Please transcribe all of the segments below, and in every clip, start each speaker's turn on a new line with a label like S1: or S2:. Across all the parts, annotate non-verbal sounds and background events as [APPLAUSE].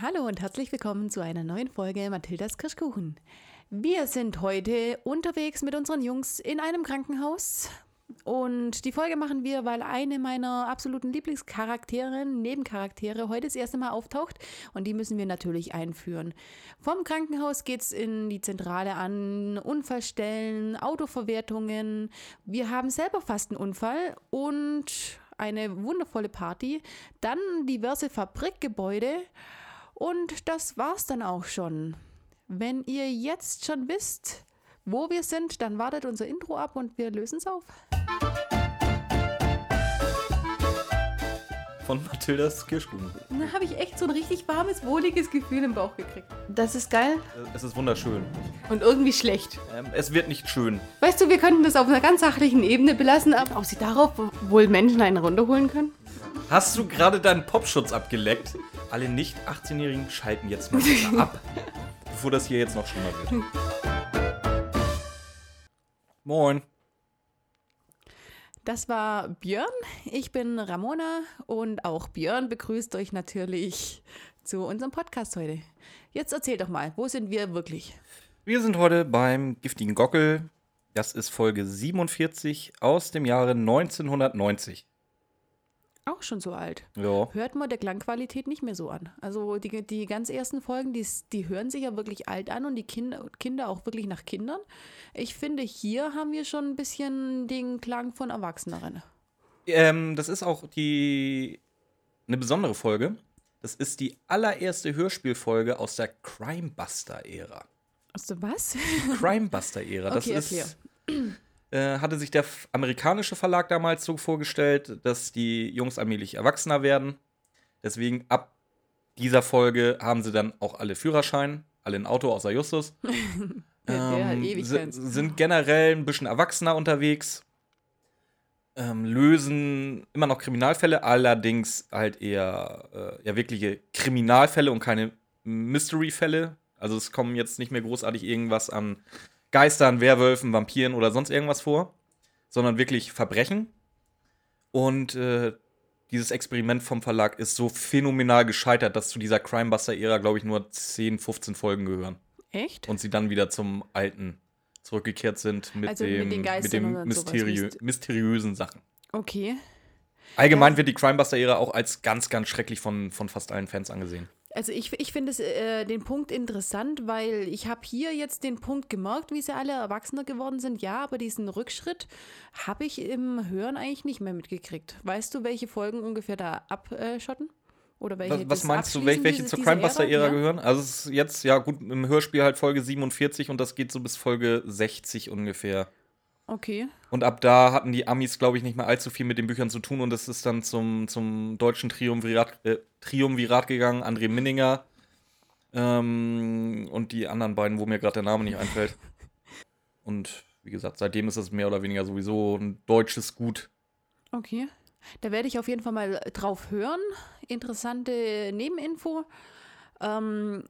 S1: Hallo und herzlich willkommen zu einer neuen Folge Mathildas Kirschkuchen. Wir sind heute unterwegs mit unseren Jungs in einem Krankenhaus. Und die Folge machen wir, weil eine meiner absoluten Lieblingscharaktere, Nebencharaktere, heute das erste Mal auftaucht. Und die müssen wir natürlich einführen. Vom Krankenhaus geht es in die Zentrale an Unfallstellen, Autoverwertungen. Wir haben selber fast einen Unfall und eine wundervolle Party. Dann diverse Fabrikgebäude. Und das war's dann auch schon. Wenn ihr jetzt schon wisst, wo wir sind, dann wartet unser Intro ab und wir lösen es auf.
S2: Von Mathildas Kirschkuchen.
S1: Da habe ich echt so ein richtig warmes, wohliges Gefühl im Bauch gekriegt. Das ist geil
S2: Äh, Es ist wunderschön.
S1: und irgendwie schlecht.
S2: Ähm, es wird nicht schön.
S1: Weißt du, wir könnten das auf einer ganz sachlichen Ebene belassen, aber ob sie darauf wohl Menschen einen runterholen können?
S2: Hast du gerade deinen Popschutz abgeleckt? Alle nicht 18-Jährigen schalten jetzt mal [LAUGHS] ab, bevor das hier jetzt noch schlimmer wird. Moin.
S1: Das war Björn. Ich bin Ramona und auch Björn begrüßt euch natürlich zu unserem Podcast heute. Jetzt erzähl doch mal, wo sind wir wirklich?
S2: Wir sind heute beim giftigen Gockel. Das ist Folge 47 aus dem Jahre 1990.
S1: Auch schon so alt.
S2: Ja.
S1: Hört man der Klangqualität nicht mehr so an. Also die, die ganz ersten Folgen, die, die hören sich ja wirklich alt an und die Kinder, Kinder auch wirklich nach Kindern. Ich finde, hier haben wir schon ein bisschen den Klang von Erwachseneren.
S2: Ähm, das ist auch die eine besondere Folge. Das ist die allererste Hörspielfolge aus der Crimebuster-Ära.
S1: Hast du was?
S2: Crimebuster-Ära. Das
S1: Okay,
S2: ist, äh, hatte sich der amerikanische Verlag damals so vorgestellt, dass die Jungs allmählich erwachsener werden. Deswegen ab dieser Folge haben sie dann auch alle Führerschein, alle ein Auto außer Justus. [LAUGHS] Ähm,
S1: ewig
S2: si-
S1: Fans.
S2: sind generell ein bisschen erwachsener unterwegs, ähm, lösen immer noch Kriminalfälle, allerdings halt eher äh, ja, wirkliche Kriminalfälle und keine Mystery-Fälle. Also es kommen jetzt nicht mehr großartig irgendwas an Geistern, Werwölfen, Vampiren oder sonst irgendwas vor, sondern wirklich Verbrechen. Und äh, dieses Experiment vom Verlag ist so phänomenal gescheitert, dass zu dieser Crimebuster-Ära, glaube ich, nur 10, 15 Folgen gehören
S1: Echt?
S2: und sie dann wieder zum Alten zurückgekehrt sind mit
S1: Also mit
S2: dem,
S1: den
S2: mit
S1: Geistern
S2: dem mysteriö
S1: Myst-
S2: mysteriösen Sachen.
S1: Okay.
S2: Allgemein
S1: Ja.
S2: wird die Crimebuster-Ära auch als ganz, ganz schrecklich von, von fast allen Fans angesehen.
S1: Also ich, ich finde äh, den Punkt interessant, weil ich habe hier jetzt den Punkt gemerkt, wie sie alle erwachsener geworden sind. Ja, aber diesen Rückschritt habe ich im Hören eigentlich nicht mehr mitgekriegt. Weißt du, welche Folgen ungefähr da abschotten? Oder welche
S2: Was, was meinst du, welche, welche zur Crimebuster-Ära
S1: Ja?
S2: gehören? Also es ist jetzt, ja gut, im Hörspiel halt Folge 47 und das geht so bis Folge 60 ungefähr.
S1: Okay.
S2: Und ab da hatten die Amis, glaube ich, nicht mehr allzu viel mit den Büchern zu tun und es ist dann zum, zum deutschen Triumvirat, äh, Triumvirat gegangen, André Minninger ähm, und die anderen beiden, wo mir gerade der Name nicht einfällt. [LAUGHS] Und wie gesagt, seitdem ist es mehr oder weniger sowieso ein deutsches Gut.
S1: Okay. Da werde ich auf jeden Fall mal drauf hören. Interessante Nebeninfo. Ähm,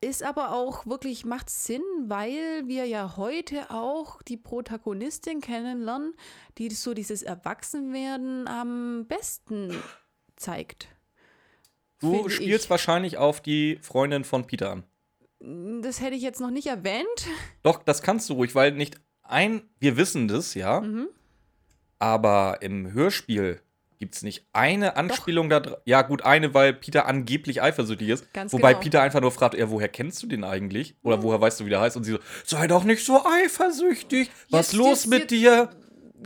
S1: ist aber auch wirklich, macht Sinn, weil wir ja heute auch die Protagonistin kennenlernen, die so dieses Erwachsenwerden am besten zeigt.
S2: Du spielst
S1: ich.
S2: wahrscheinlich auf die Freundin von Peter an.
S1: Das hätte ich jetzt noch nicht erwähnt.
S2: Doch, das kannst du ruhig, weil nicht ein, wir wissen das, ja,
S1: Mhm.
S2: aber im Hörspiel gibt es nicht eine Anspielung da dra- Ja, gut, eine, weil Peter angeblich eifersüchtig ist.
S1: Ganz
S2: wobei
S1: genau.
S2: Peter einfach nur fragt, ja, woher kennst du den eigentlich? Oder woher weißt du, wie der heißt? Und sie so, sei doch nicht so eifersüchtig. Was
S1: Jetzt-
S2: los
S1: jetzt-
S2: mit
S1: jetzt-
S2: dir?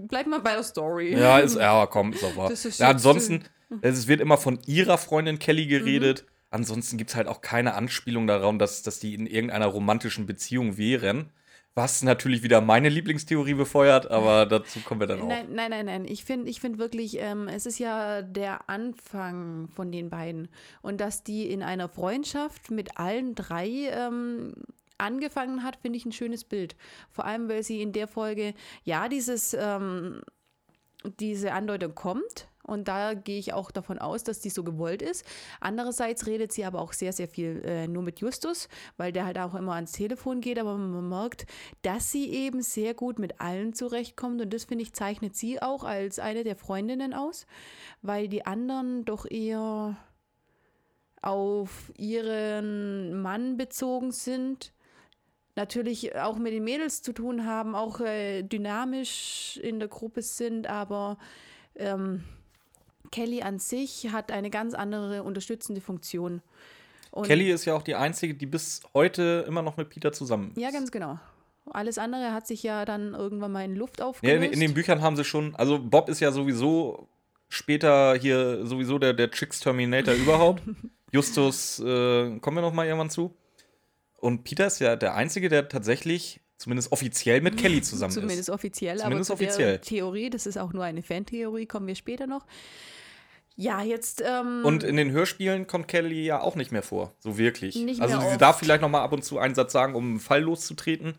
S1: Bleib mal bei der Story.
S2: Ja, ist, ja, komm, ist auch wahr.
S1: Ist
S2: ja, ansonsten, es wird immer von ihrer Freundin Kelly geredet.
S1: Mhm.
S2: Ansonsten gibt es halt auch keine Anspielung daran, dass, dass die in irgendeiner romantischen Beziehung wären. Was natürlich wieder meine Lieblingstheorie befeuert, aber [LAUGHS] dazu kommen wir dann auch.
S1: Nein, nein, nein, nein. Ich finde ich find wirklich, ähm, es ist ja der Anfang von den beiden. Und dass die in einer Freundschaft mit allen drei ähm, angefangen hat, finde ich ein schönes Bild. Vor allem, weil sie in der Folge, ja, dieses, ähm, diese Andeutung kommt. Und da gehe ich auch davon aus, dass die so gewollt ist. Andererseits redet sie aber auch sehr, sehr viel äh, nur mit Justus, weil der halt auch immer ans Telefon geht. Aber man merkt, dass sie eben sehr gut mit allen zurechtkommt. Und das, finde ich, zeichnet sie auch als eine der Freundinnen aus, weil die anderen doch eher auf ihren Mann bezogen sind. Natürlich auch mit den Mädels zu tun haben, auch äh, dynamisch in der Gruppe sind, aber ähm, Kelly an sich hat eine ganz andere unterstützende Funktion. Und
S2: Kelly ist ja auch die einzige, die bis heute immer noch mit Peter zusammen ist.
S1: Ja, ganz genau. Alles andere hat sich ja dann irgendwann mal in Luft
S2: Ja,
S1: aufgelöst.
S2: in, in den Büchern haben sie schon, also Bob ist ja sowieso später hier sowieso der, der Chicks Terminator [LAUGHS] überhaupt. Justus, äh, kommen wir noch mal irgendwann zu. Und Peter ist ja der Einzige, der tatsächlich zumindest offiziell mit Kelly zusammen
S1: Zumindest
S2: ist.
S1: offiziell,
S2: Zumindest
S1: aber zu
S2: offiziell.
S1: Theorie, das ist auch nur eine Fantheorie, kommen wir später noch. Ja, jetzt. Ähm,
S2: Und in den Hörspielen kommt Kelly ja auch nicht mehr vor, so wirklich.
S1: Nicht
S2: also
S1: mehr
S2: sie
S1: oft.
S2: darf vielleicht noch mal ab und zu einen Satz sagen, um einen Fall loszutreten.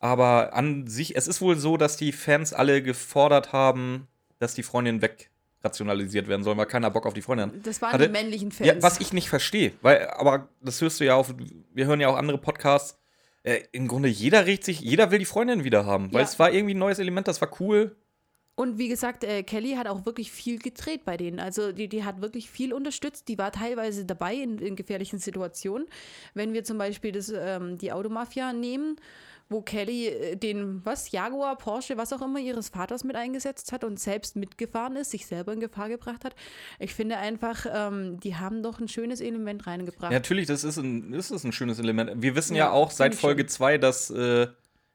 S2: Aber an sich, es ist wohl so, dass die Fans alle gefordert haben, dass die Freundin wegrationalisiert werden soll, weil keiner Bock auf die Freundin hat.
S1: das waren
S2: hatte-
S1: die männlichen Fans.
S2: Ja, was ich nicht verstehe, weil, aber das hörst du ja auch, wir hören ja auch andere Podcasts. Äh, Im Grunde jeder regt sich, jeder will die Freundin wieder haben, weil
S1: Ja.
S2: es war irgendwie ein neues Element, das war cool.
S1: Und wie gesagt, äh, Kelly hat auch wirklich viel gedreht bei denen. Also die, die hat wirklich viel unterstützt. Die war teilweise dabei in, in gefährlichen Situationen. Wenn wir zum Beispiel das, ähm, die Automafia nehmen, wo Kelly äh, den, was, Jaguar, Porsche, was auch immer ihres Vaters mit eingesetzt hat und selbst mitgefahren ist, sich selber in Gefahr gebracht hat. Ich finde einfach, ähm, die haben doch ein schönes Element reingebracht.
S2: Ja, natürlich, das ist ein, das ist ein schönes Element. Wir wissen
S1: Ja,
S2: ja, auch seit Folge
S1: schon.
S2: 2, dass äh,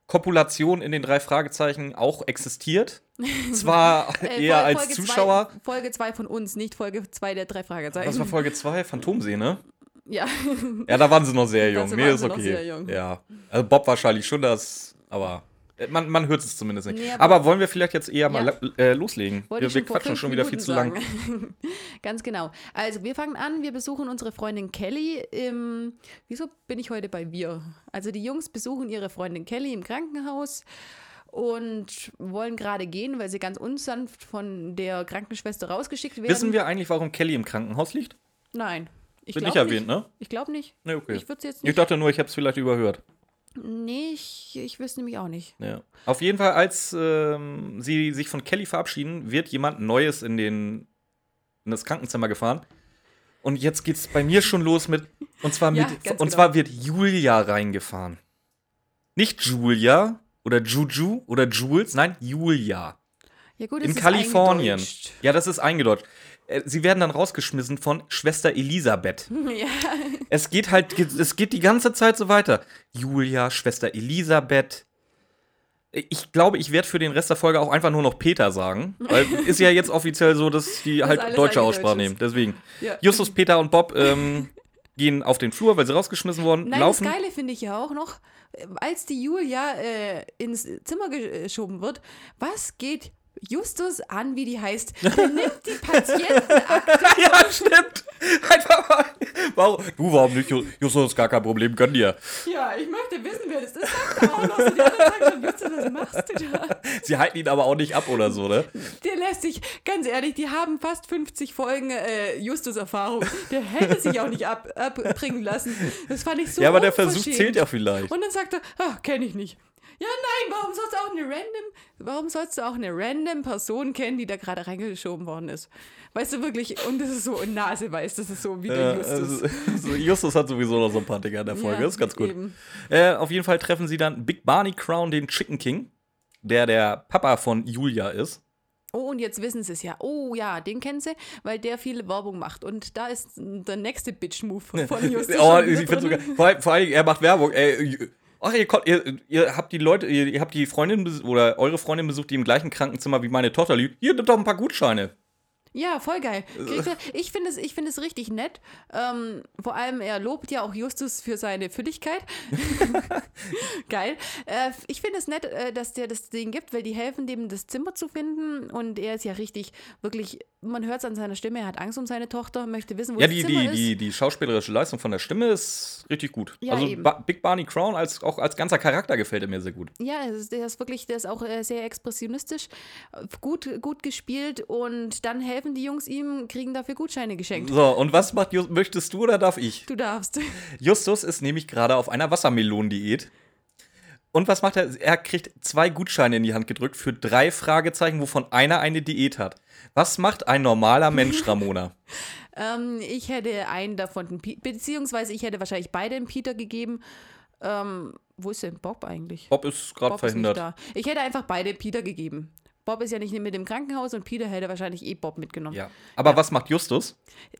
S2: Kopulation in den drei Fragezeichen auch existiert. [LAUGHS] Zwar
S1: Äh,
S2: eher
S1: Fol-
S2: als
S1: Folge
S2: Zuschauer.
S1: Zwei, Folge 2 von uns, nicht Folge 2 der drei Fragezeichen.
S2: Das war Folge 2, Phantomsee, ne?
S1: ja.
S2: Ja, da waren sie noch sehr jung. Nee, ist
S1: sie noch
S2: okay.
S1: sehr jung.
S2: Ja. Also Bob wahrscheinlich schon das, aber man, man hört es zumindest nicht.
S1: Nee,
S2: aber,
S1: aber-
S2: wollen wir vielleicht jetzt eher mal
S1: Ja.
S2: äh, loslegen?
S1: Wollte
S2: Wir,
S1: ich
S2: quatschen schon wieder viel zu lang. [LAUGHS]
S1: Ganz genau. Also wir fangen an, wir besuchen unsere Freundin Kelly im, wieso bin ich heute bei wir? Also die Jungs besuchen ihre Freundin Kelly im Krankenhaus und wollen gerade gehen, weil sie ganz unsanft von der Krankenschwester rausgeschickt werden.
S2: Wissen wir eigentlich, warum Kelly im Krankenhaus liegt?
S1: Nein. Ich
S2: Wird nicht erwähnt, ne?
S1: Ich glaube nicht.
S2: Nee, okay.
S1: Ich jetzt
S2: Ich
S1: nicht.
S2: dachte nur, ich habe es vielleicht überhört.
S1: Nee, ich, ich wüsste nämlich auch nicht.
S2: Ja. Auf jeden Fall, als ähm, sie sich von Kelly verabschieden, wird jemand Neues in, den, in das Krankenzimmer gefahren. Und jetzt geht's bei mir schon los mit. Und zwar, [LAUGHS]
S1: Ja,
S2: mit,
S1: ganz
S2: und
S1: genau.
S2: zwar wird Julia reingefahren. Nicht Julia oder Juju oder Jules, nein, Julia.
S1: Ja gut,
S2: In Kalifornien. Ja, das ist eingedeutscht. Äh, Sie werden dann rausgeschmissen von Schwester Elisabeth. [LAUGHS]
S1: Ja.
S2: Es geht halt, es geht die ganze Zeit so weiter. Julia, Schwester Elisabeth. Ich glaube, ich werde für den Rest der Folge auch einfach nur noch Peter sagen. Weil [LAUGHS] ist ja jetzt offiziell so, dass die
S1: Dass
S2: halt deutsche Aussprache nehmen. Deswegen.
S1: Ja.
S2: Justus, Peter und Bob ähm, [LAUGHS] gehen auf den Flur, weil sie rausgeschmissen wurden,
S1: Nein,
S2: laufen.
S1: das Geile finde ich ja auch noch, äh, als die Julia äh, ins Zimmer geschoben wird, was geht Justus an, wie die heißt? [LAUGHS] Der nimmt die Patientenakte. [LAUGHS]
S2: ja, stimmt. Einfach mal. Warum? Du, warum nicht? Justus, gar kein Problem, gönn dir.
S1: Ja, ich möchte wissen, wer das ist. Sagt er auch noch so. Die anderen sagen Justus, was machst du da?
S2: Sie halten ihn aber auch nicht ab oder so, ne?
S1: Der lässt sich, ganz ehrlich, die haben fast 50 Folgen äh, Justus-Erfahrung. Der hätte sich auch nicht ab, abbringen lassen. Das fand ich so
S2: ja, aber der Versuch zählt ja vielleicht.
S1: Und dann sagt er, ah, kenne ich nicht. Ja, nein, warum sollst du auch eine random, warum sollst du auch eine random Person kennen, die da gerade reingeschoben worden ist? Weißt du wirklich, und das ist so naseweiß, das ist so wie der
S2: Ja,
S1: Justus.
S2: also, [LAUGHS] Justus hat sowieso noch so ein paar Dinger in der Folge,
S1: Ja,
S2: das ist ganz gut. Äh, auf jeden Fall treffen sie dann Big Barney Crown, den Chicken King, der der Papa von Julia ist.
S1: Oh, und jetzt wissen sie es ja. Oh ja, den kennen sie, weil der viel Werbung macht. Und da ist der nächste Bitch-Move von [LAUGHS] Justus.
S2: oh, ich finde sogar, vor, allem- vor allem, er macht Werbung. Ey, ach, ihr, ihr, ihr habt die Leute, ihr, ihr habt die Freundin oder eure Freundin besucht, die im gleichen Krankenzimmer wie meine Tochter liegt. Hier, doch ein paar Gutscheine.
S1: Ja, voll geil. Ich finde es, ich finde es richtig nett. Ähm, vor allem, er lobt ja auch Justus für seine Fülligkeit. [LAUGHS] geil. Äh, ich finde es nett, äh, dass der das Ding gibt, weil die helfen dem, das Zimmer zu finden. Und er ist ja richtig, wirklich, man hört es an seiner Stimme, er hat Angst um seine Tochter, möchte wissen, wo
S2: Ja,
S1: das
S2: die,
S1: Zimmer
S2: die,
S1: ist.
S2: die, die schauspielerische Leistung von der Stimme ist richtig gut.
S1: Ja,
S2: also
S1: eben.
S2: Big Barney Crown als, auch als ganzer Charakter gefällt er mir sehr gut.
S1: Ja, es ist, der ist wirklich, der ist auch äh, sehr expressionistisch, äh, gut, gut gespielt und dann helfen die Jungs ihm, kriegen dafür Gutscheine geschenkt.
S2: So, und was macht Just möchtest du oder darf ich?
S1: Du darfst.
S2: Justus ist nämlich gerade auf einer Wassermelonendiät. Und was macht er? Er kriegt zwei Gutscheine in die Hand gedrückt für drei Fragezeichen, wovon einer eine Diät hat. Was macht ein normaler Mensch, Ramona? [LAUGHS]
S1: Ähm, ich hätte einen davon, beziehungsweise ich hätte wahrscheinlich beide dem Peter gegeben. Ähm, wo ist denn Bob eigentlich?
S2: Bob ist gerade verhindert.
S1: Ich hätte einfach beide Peter gegeben. Bob ist ja nicht mit im Krankenhaus und Peter hätte wahrscheinlich eh Bob mitgenommen.
S2: Ja. Aber was macht Justus?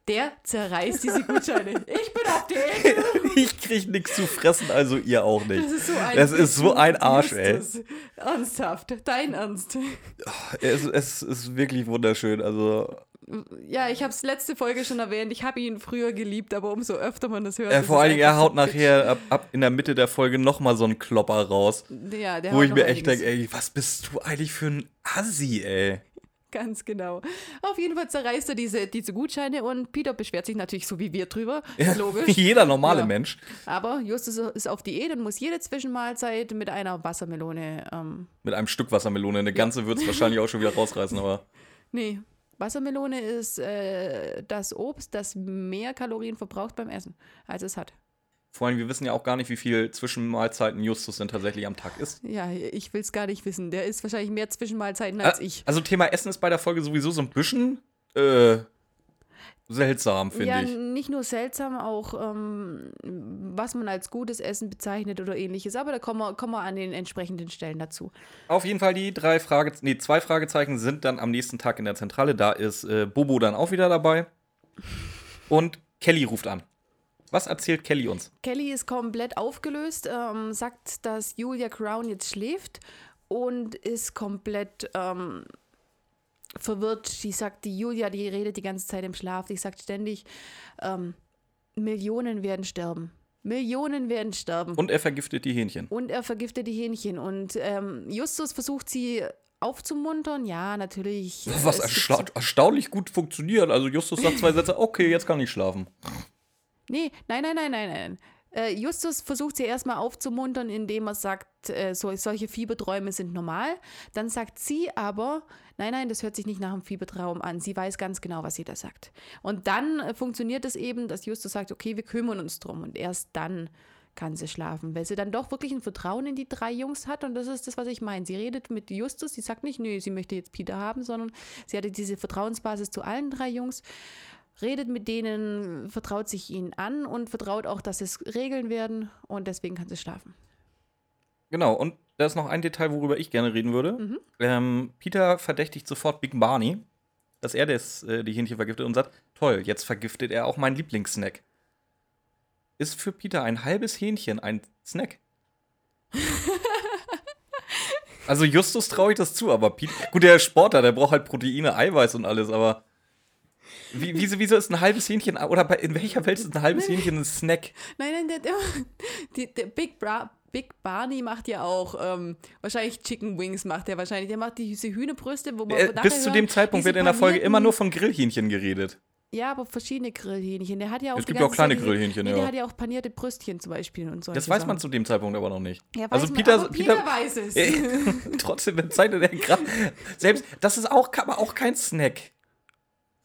S1: Der zerreißt diese Gutscheine. [LAUGHS] ich bin auf den! [LAUGHS]
S2: ich krieg nichts zu fressen, also ihr auch nicht.
S1: Das ist so ein,
S2: Das ist so ein Arsch, ey.
S1: Justus. Ernsthaft, dein Ernst.
S2: Es, es ist wirklich wunderschön. Also,
S1: Ja, ich habe es letzte Folge schon erwähnt. Ich habe ihn früher geliebt, aber umso öfter man das hört. ist
S2: vor allen Dingen, er haut
S1: so
S2: nachher ab, ab in der Mitte der Folge nochmal so einen Klopper raus.
S1: Ja, der
S2: Wo ich mir echt denke, ey, was bist du eigentlich für ein Assi, ey?
S1: Ganz genau. Auf jeden Fall zerreißt er diese, diese Gutscheine und Peter beschwert sich natürlich so wie wir drüber. [LAUGHS] Logisch.
S2: Wie jeder normale
S1: Ja.
S2: Mensch.
S1: Aber Justus ist auf Diät und muss jede Zwischenmahlzeit mit einer Wassermelone. Ähm,
S2: Mit einem Stück Wassermelone. Eine ganze wird es wahrscheinlich [LAUGHS] auch schon wieder rausreißen, aber.
S1: nee, Wassermelone ist äh, das Obst, das mehr Kalorien verbraucht beim Essen, als es hat.
S2: Vor allem, wir wissen ja auch gar nicht, wie viel Zwischenmahlzeiten Justus denn tatsächlich am Tag isst.
S1: Ja, ich will es gar nicht wissen. Der isst wahrscheinlich mehr Zwischenmahlzeiten als
S2: Ah,
S1: ich.
S2: Also Thema Essen ist bei der Folge sowieso so ein bisschen äh, seltsam, finde
S1: Ja,
S2: ich.
S1: nicht nur seltsam, auch ähm, was man als gutes Essen bezeichnet oder ähnliches. Aber da kommen wir, kommen wir an den entsprechenden Stellen dazu.
S2: Auf jeden Fall die drei Frage, nee, zwei Fragezeichen sind dann am nächsten Tag in der Zentrale. Da ist äh, Bobo dann auch wieder dabei. Und Kelly ruft an. Was erzählt Kelly uns?
S1: Kelly ist komplett aufgelöst, ähm, sagt, dass Julia Crown jetzt schläft und ist komplett ähm, verwirrt. Sie sagt, die Julia, die redet die ganze Zeit im Schlaf. Die sagt ständig, ähm, Millionen werden sterben. Millionen werden sterben.
S2: Und er vergiftet die Hähnchen.
S1: Und er vergiftet die Hähnchen. Und ähm, Justus versucht sie aufzumuntern. Ja, natürlich. [LAUGHS]
S2: Was ersta erstaunlich gut funktioniert. Also Justus sagt zwei Sätze, okay, jetzt kann ich schlafen.
S1: Nee, nein, nein, nein, nein, nein. Äh, Justus versucht sie erstmal aufzumuntern, indem er sagt, äh, so, solche Fieberträume sind normal. Dann sagt sie aber, nein, nein, das hört sich nicht nach einem Fiebertraum an. Sie weiß ganz genau, was sie da sagt. Und dann äh, funktioniert es eben, dass Justus sagt, okay, wir kümmern uns drum. Und erst dann kann sie schlafen, weil sie dann doch wirklich ein Vertrauen in die drei Jungs hat. Und das ist das, was ich meine. Sie redet mit Justus, sie sagt nicht, nö, sie möchte jetzt Peter haben, sondern sie hatte diese Vertrauensbasis zu allen drei Jungs redet mit denen, vertraut sich ihnen an und vertraut auch, dass es Regeln werden und deswegen kann sie schlafen.
S2: Genau, und da ist noch ein Detail, worüber ich gerne reden würde. Ähm, Peter verdächtigt sofort Big Barney, dass er das, äh, die Hähnchen vergiftet und sagt, toll, jetzt vergiftet er auch meinen Lieblingssnack. Ist für Peter ein halbes Hähnchen ein Snack? [LAUGHS] also Justus traue ich das zu, aber Peter, gut, der ist Sportler, der braucht halt Proteine, Eiweiß und alles, aber wie, wieso, wieso ist ein halbes Hähnchen, oder bei, in welcher Welt ist ein halbes Hähnchen ein Snack?
S1: Nein, nein, der, der, [LAUGHS] die, der Big, Bra Big Barney macht ja auch ähm, wahrscheinlich Chicken Wings macht er wahrscheinlich. Der macht diese Hühnerbrüste, wo man
S2: Äh, bis zu dem Zeitpunkt wird in der Folge immer nur von Grillhähnchen geredet.
S1: Ja, aber verschiedene Grillhähnchen. Der hat ja auch
S2: Es gibt ja auch kleine
S1: Zeit
S2: Grillhähnchen,
S1: nee,
S2: ja.
S1: Der hat ja auch panierte Brüstchen zum Beispiel und so.
S2: Das weiß man zu dem Zeitpunkt aber noch nicht.
S1: Ja,
S2: also
S1: man,
S2: Peter,
S1: aber
S2: Peter,
S1: Peter weiß es.
S2: Äh, [LAUGHS] trotzdem bezeichnet er gerade. [LAUGHS] Selbst, das ist auch, aber auch kein Snack,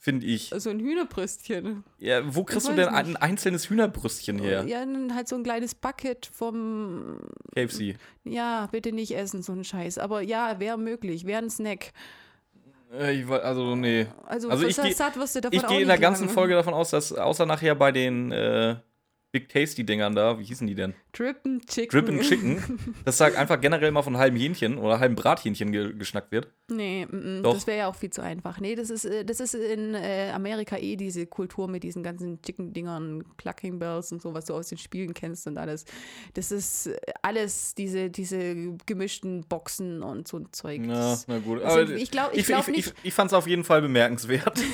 S2: finde ich.
S1: so ein Hühnerbrüstchen.
S2: Ja, wo kriegst du denn ein
S1: nicht.
S2: einzelnes Hühnerbrüstchen her?
S1: Ja, dann halt so ein kleines Bucket vom
S2: KFC.
S1: Ja, bitte nicht essen, so ein Scheiß. Aber ja, wäre möglich, wäre ein Snack.
S2: Äh, ich, also, nee.
S1: Also,
S2: Also ich geh- gehe in der ganzen
S1: lange.
S2: Folge davon aus, dass außer nachher bei den äh, Big Tasty-Dingern da, wie hießen die denn?
S1: Drippen Chicken.
S2: Drippin' Chicken, [LAUGHS] dass da einfach generell mal von halben Hähnchen oder halben Brathähnchen ge geschnackt wird.
S1: Nee, mm, mm,
S2: Doch.
S1: das wäre ja auch viel zu einfach. Nee, das ist, äh, das ist in äh, Amerika eh diese Kultur mit diesen ganzen Chicken-Dingern, Clucking Bells und so, was du aus den Spielen kennst und alles. Das ist äh, alles diese, diese gemischten Boxen und so ein Zeug. Das-
S2: na gut.
S1: Also, ich glaub- ich glaub
S2: ich, ich, ich fand es auf jeden Fall bemerkenswert. [LAUGHS]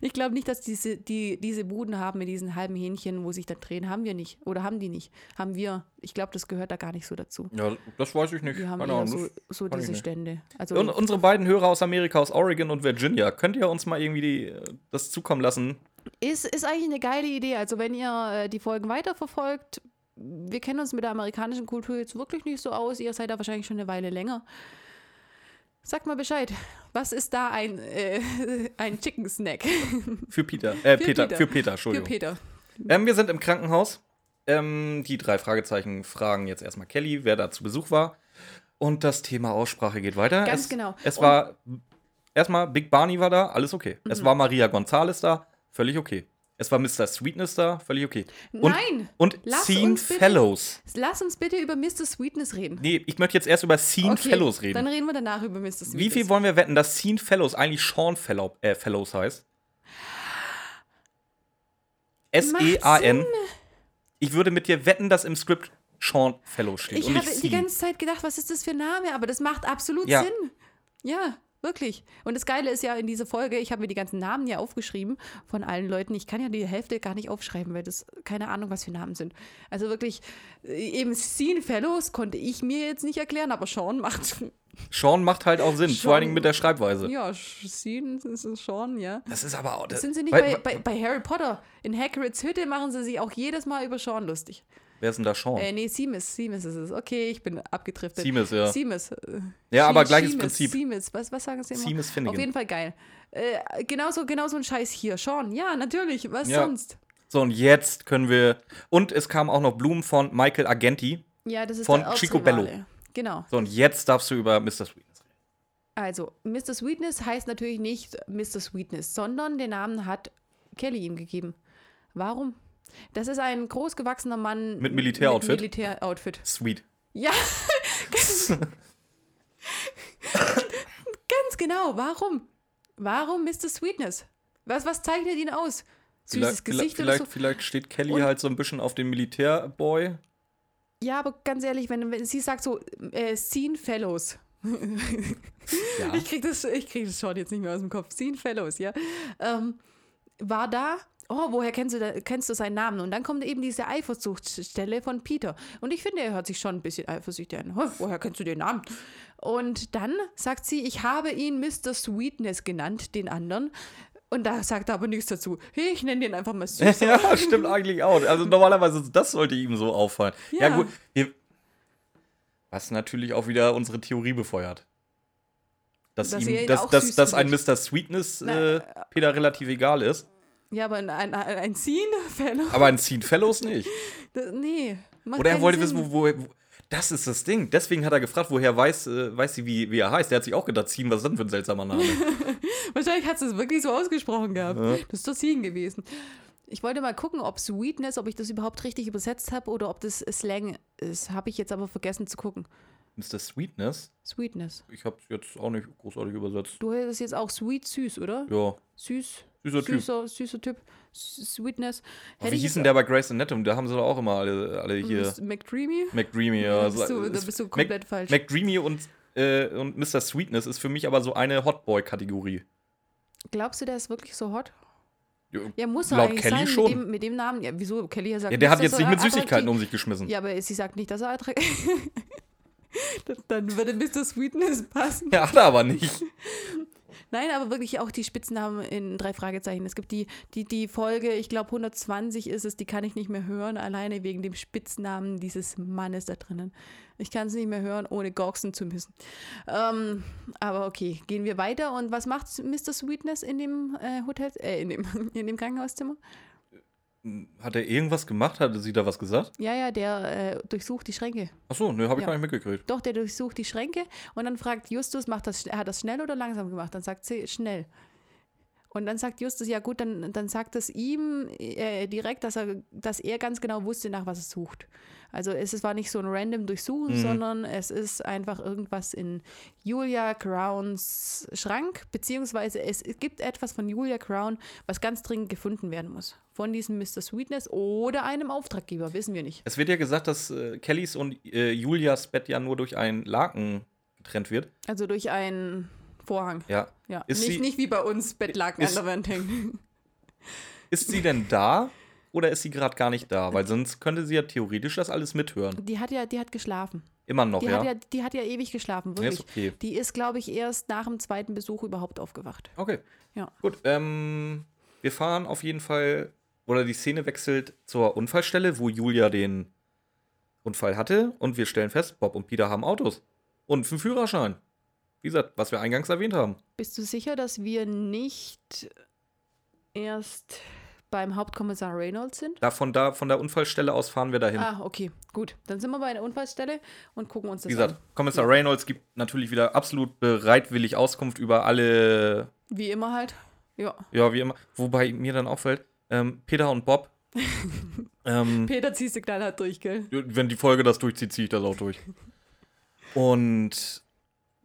S1: Ich glaube nicht, dass diese, die, diese Buden haben mit diesen halben Hähnchen, wo sich dann drehen. Haben wir nicht. Oder haben die nicht? Haben wir. Ich glaube, das gehört da gar nicht so dazu.
S2: Ja, das weiß ich nicht.
S1: Wir haben
S2: Ahnung.
S1: so, so diese. Stände. Also,
S2: Und unsere beiden Hörer aus Amerika, aus Oregon und Virginia, könnt ihr uns mal irgendwie die, das zukommen lassen?
S1: ist, ist eigentlich eine geile Idee. Also wenn ihr äh, die Folgen weiterverfolgt, wir kennen uns mit der amerikanischen Kultur jetzt wirklich nicht so aus. Ihr seid da wahrscheinlich schon eine Weile länger. Sagt mal Bescheid. Was ist da ein, äh, [LAUGHS] ein Chicken Snack [LAUGHS]
S2: Für Peter. Äh,
S1: Für
S2: Peter,
S1: Peter.
S2: Für Peter,
S1: für
S2: Entschuldigung.
S1: Peter?
S2: Ähm, wir sind im Krankenhaus. Ähm, die drei Fragezeichen fragen jetzt erstmal Kelly, wer da zu Besuch war. Und das Thema Aussprache geht weiter.
S1: Ganz
S2: es,
S1: genau.
S2: Es
S1: Und- Mhm.
S2: war erstmal Big Barney war da, alles okay. Es war Maria Gonzales da, völlig okay. Es war Mr. Sweetness da, völlig okay. Und,
S1: Nein!
S2: Und
S1: Lass
S2: Scene
S1: uns bitte-
S2: Fellows.
S1: Lass uns bitte über Mr. Sweetness reden.
S2: Nee, ich möchte jetzt erst über Scene
S1: Okay,
S2: Fellows reden.
S1: Dann reden wir danach über Mr. Sweetness.
S2: Wie viel wollen wir wetten, dass Scene Fellows eigentlich Sean Fellow, äh, Fellows heißt? S-E-A-N. Ich würde mit dir wetten, dass im Skript Sean Fellows steht
S1: Ich habe die ganze Zeit gedacht, was ist das für ein Name? Aber das macht absolut
S2: Ja.
S1: Sinn. Ja, wirklich. Und das Geile ist ja in dieser Folge, ich habe mir die ganzen Namen ja aufgeschrieben von allen Leuten. Ich kann ja die Hälfte gar nicht aufschreiben, weil das keine Ahnung, was für Namen sind. Also wirklich, äh, eben Scene Fellows konnte ich mir jetzt nicht erklären, aber Sean macht.
S2: Sean macht halt auch Sinn, vor allen
S1: Sean-
S2: Dingen mit der Schreibweise.
S1: Ja, Scene ist Sean, ja.
S2: Das ist aber auch. Das,
S1: Sind sie nicht bei, bei, bei Harry Potter? In Hagrids Hütte machen sie sich auch jedes Mal über Sean lustig.
S2: Wer ist denn da Sean?
S1: Äh, nee, Seamus, Seamus ist es. Okay, ich bin abgedriftet.
S2: Seamus, ja.
S1: Äh,
S2: Ja, aber gleiches
S1: Seamus,
S2: Prinzip.
S1: Seamus, was, was sagen sie immer?
S2: Seamus Finnegan.
S1: Auf jeden Fall geil. Äh, genauso, genauso ein Scheiß hier. Sean, ja, natürlich. Was
S2: Ja.
S1: sonst?
S2: So, und jetzt können wir. Und es kamen auch noch Blumen von Michael Argenti.
S1: Ja, das ist
S2: Von
S1: der
S2: Chico. Bello.
S1: Genau.
S2: So, und jetzt darfst du über Mr. Sweetness reden.
S1: Also, Mr. Sweetness heißt natürlich nicht Mr. Sweetness, sondern den Namen hat Kelly ihm gegeben. Warum? Das ist ein großgewachsener Mann
S2: Mit Militäroutfit?
S1: Mit Militäroutfit.
S2: Sweet.
S1: Ja, [LAUGHS] ganz, ganz genau. Warum? Warum Mr. Sweetness? Was, was zeichnet ihn aus? Süßes
S2: Vielleicht,
S1: Gesicht
S2: vielleicht,
S1: oder so?
S2: vielleicht steht Kelly
S1: Und-
S2: halt so ein bisschen auf den Militärboy.
S1: Ja, aber ganz ehrlich, wenn, wenn sie sagt so, äh, Scene Fellows.
S2: Ja. [LAUGHS]
S1: Ich krieg das, ich krieg das schon jetzt nicht mehr aus dem Kopf. Scene Fellows, ja. Ähm, war da, oh, woher kennst du, da, kennst du seinen Namen? Und dann kommt eben diese Eifersuchtsstelle von Peter. Und ich finde, er hört sich schon ein bisschen eifersüchtig an. "Hä, Woher kennst du den Namen? Und dann sagt sie, ich habe ihn Mr. Sweetness genannt, den anderen. Und da sagt er aber nichts dazu. Hey, ich nenne den einfach mal [LAUGHS] süß.
S2: ja, stimmt eigentlich auch. Also normalerweise, das sollte ihm so auffallen. Ja,
S1: Ja.
S2: gut. Was natürlich auch wieder unsere Theorie befeuert. Dass,
S1: Dass
S2: ihm, dass, dass, dass ein. Mr. Sweetness äh, Peter relativ egal ist.
S1: Ja, aber ein, ein, ein Scene-Fellow.
S2: Aber ein Scene Fellows nicht. [LAUGHS]
S1: Das- Nee.
S2: Oder er wollte
S1: Sinn.
S2: wissen, wo, wo, wo. Das ist das Ding. Deswegen hat er gefragt, woher weiß, äh, weiß sie, wie, wie er heißt. Der hat sich auch gedacht, Scene, was ist denn für ein seltsamer Name? [LAUGHS]
S1: Wahrscheinlich hat sie es wirklich so ausgesprochen gehabt.
S2: Ja.
S1: Das ist doch Scene gewesen. Ich wollte mal gucken, ob Sweetness, ob ich das überhaupt richtig übersetzt habe oder ob das Slang ist. Habe ich jetzt aber vergessen zu gucken.
S2: Mr. Sweetness?
S1: Sweetness.
S2: Ich habe jetzt auch nicht großartig übersetzt.
S1: Du hättest jetzt auch sweet, süß, oder?
S2: Ja,
S1: Süß.
S2: Süßer Typ.
S1: Süßer, Typ. Sweetness.
S2: Aber wie hieß denn der bei Grey's Anatomy? Da haben sie doch auch immer alle, alle hier.
S1: McDreamy?
S2: McDreamy,
S1: Da
S2: ja.
S1: bist du, da bist du
S2: Mac-
S1: komplett falsch.
S2: McDreamy und, äh, und Mr. Sweetness ist für mich aber so eine Hotboy-Kategorie.
S1: Glaubst du, der ist wirklich so hot?
S2: Ja,
S1: muss er
S2: Laut
S1: eigentlich
S2: Kelly
S1: sein
S2: schon.
S1: Mit, dem, mit dem Namen. Ja, wieso? Kelly sagt
S2: Ja, der hat jetzt nicht mit Süßigkeiten um sich geschmissen.
S1: Ja, aber sie sagt nicht, dass er attraktiv [LAUGHS] Dann- Dann würde Mr. Sweetness passen. [LAUGHS]
S2: Ja, hat er aber nicht. [LAUGHS]
S1: Nein, aber wirklich auch die Spitznamen in drei Fragezeichen. Es gibt die, die, die Folge, ich glaube 120 ist es, die kann ich nicht mehr hören, alleine wegen dem Spitznamen dieses Mannes da drinnen. Ich kann es nicht mehr hören, ohne gorksen zu müssen. Ähm, aber okay, gehen wir weiter. Und was macht Mr. Sweetness in dem äh, Hotel, äh, in dem, [LAUGHS] in dem Krankenhauszimmer?
S2: Hat er irgendwas gemacht? Hatte sie da was gesagt?
S1: Ja, ja, der äh, durchsucht die Schränke.
S2: Achso, ne, habe ich
S1: Ja.
S2: gar nicht mitgekriegt.
S1: Doch, der durchsucht die Schränke und dann fragt Justus, macht das, hat das schnell oder langsam gemacht? Dann sagt sie schnell. Und dann sagt Justus, ja gut, dann, dann sagt es ihm äh, direkt, dass er, dass er ganz genau wusste, nach was es sucht. Also es, es war nicht so ein random Durchsuchen,
S2: Mhm.
S1: sondern es ist einfach irgendwas in Julia Crowns Schrank, beziehungsweise es gibt etwas von Julia Crown, was ganz dringend gefunden werden muss. Von diesem Mr. Sweetness oder einem Auftraggeber, wissen wir nicht.
S2: Es wird ja gesagt, dass äh, Kellys und äh, Julias Bett ja nur durch einen Laken getrennt wird.
S1: Also durch einen Vorhang.
S2: Ja.
S1: Ja,
S2: Ist
S1: nicht,
S2: sie-
S1: nicht wie bei uns Bettlaken
S2: ist-
S1: an der Wand hängen. [LAUGHS]
S2: Ist sie denn da oder ist sie gerade gar nicht da? Weil sonst könnte sie ja theoretisch das alles mithören.
S1: Die hat ja, die hat geschlafen.
S2: Immer noch,
S1: Die,
S2: ja?
S1: hat ja, die hat ja ewig geschlafen,
S2: Ja,
S1: wirklich.
S2: ist okay.
S1: Die ist, glaube ich, erst nach dem zweiten Besuch überhaupt aufgewacht.
S2: Okay.
S1: Ja.
S2: Gut, ähm, wir fahren auf jeden Fall, oder die Szene wechselt zur Unfallstelle, wo Julia den Unfall hatte und wir stellen fest, Bob und Peter haben Autos und einen Führerschein. Wie gesagt, was wir eingangs erwähnt haben.
S1: Bist du sicher, dass wir nicht erst beim Hauptkommissar Reynolds sind?
S2: Da von, da, von der Unfallstelle aus fahren wir dahin.
S1: Ah, okay, gut. Dann sind wir bei der Unfallstelle und gucken uns das
S2: Wie gesagt,
S1: an.
S2: Kommissar Reynolds gibt natürlich wieder absolut bereitwillig Auskunft über alle
S1: Wie immer halt. Ja.
S2: Ja, wie immer. Wobei mir dann auffällt, ähm, Peter und Bob, [LAUGHS] ähm,
S1: Peter ziehst du knallhart durch, gell?
S2: wenn die Folge das durchzieht, ziehe ich das auch durch. Und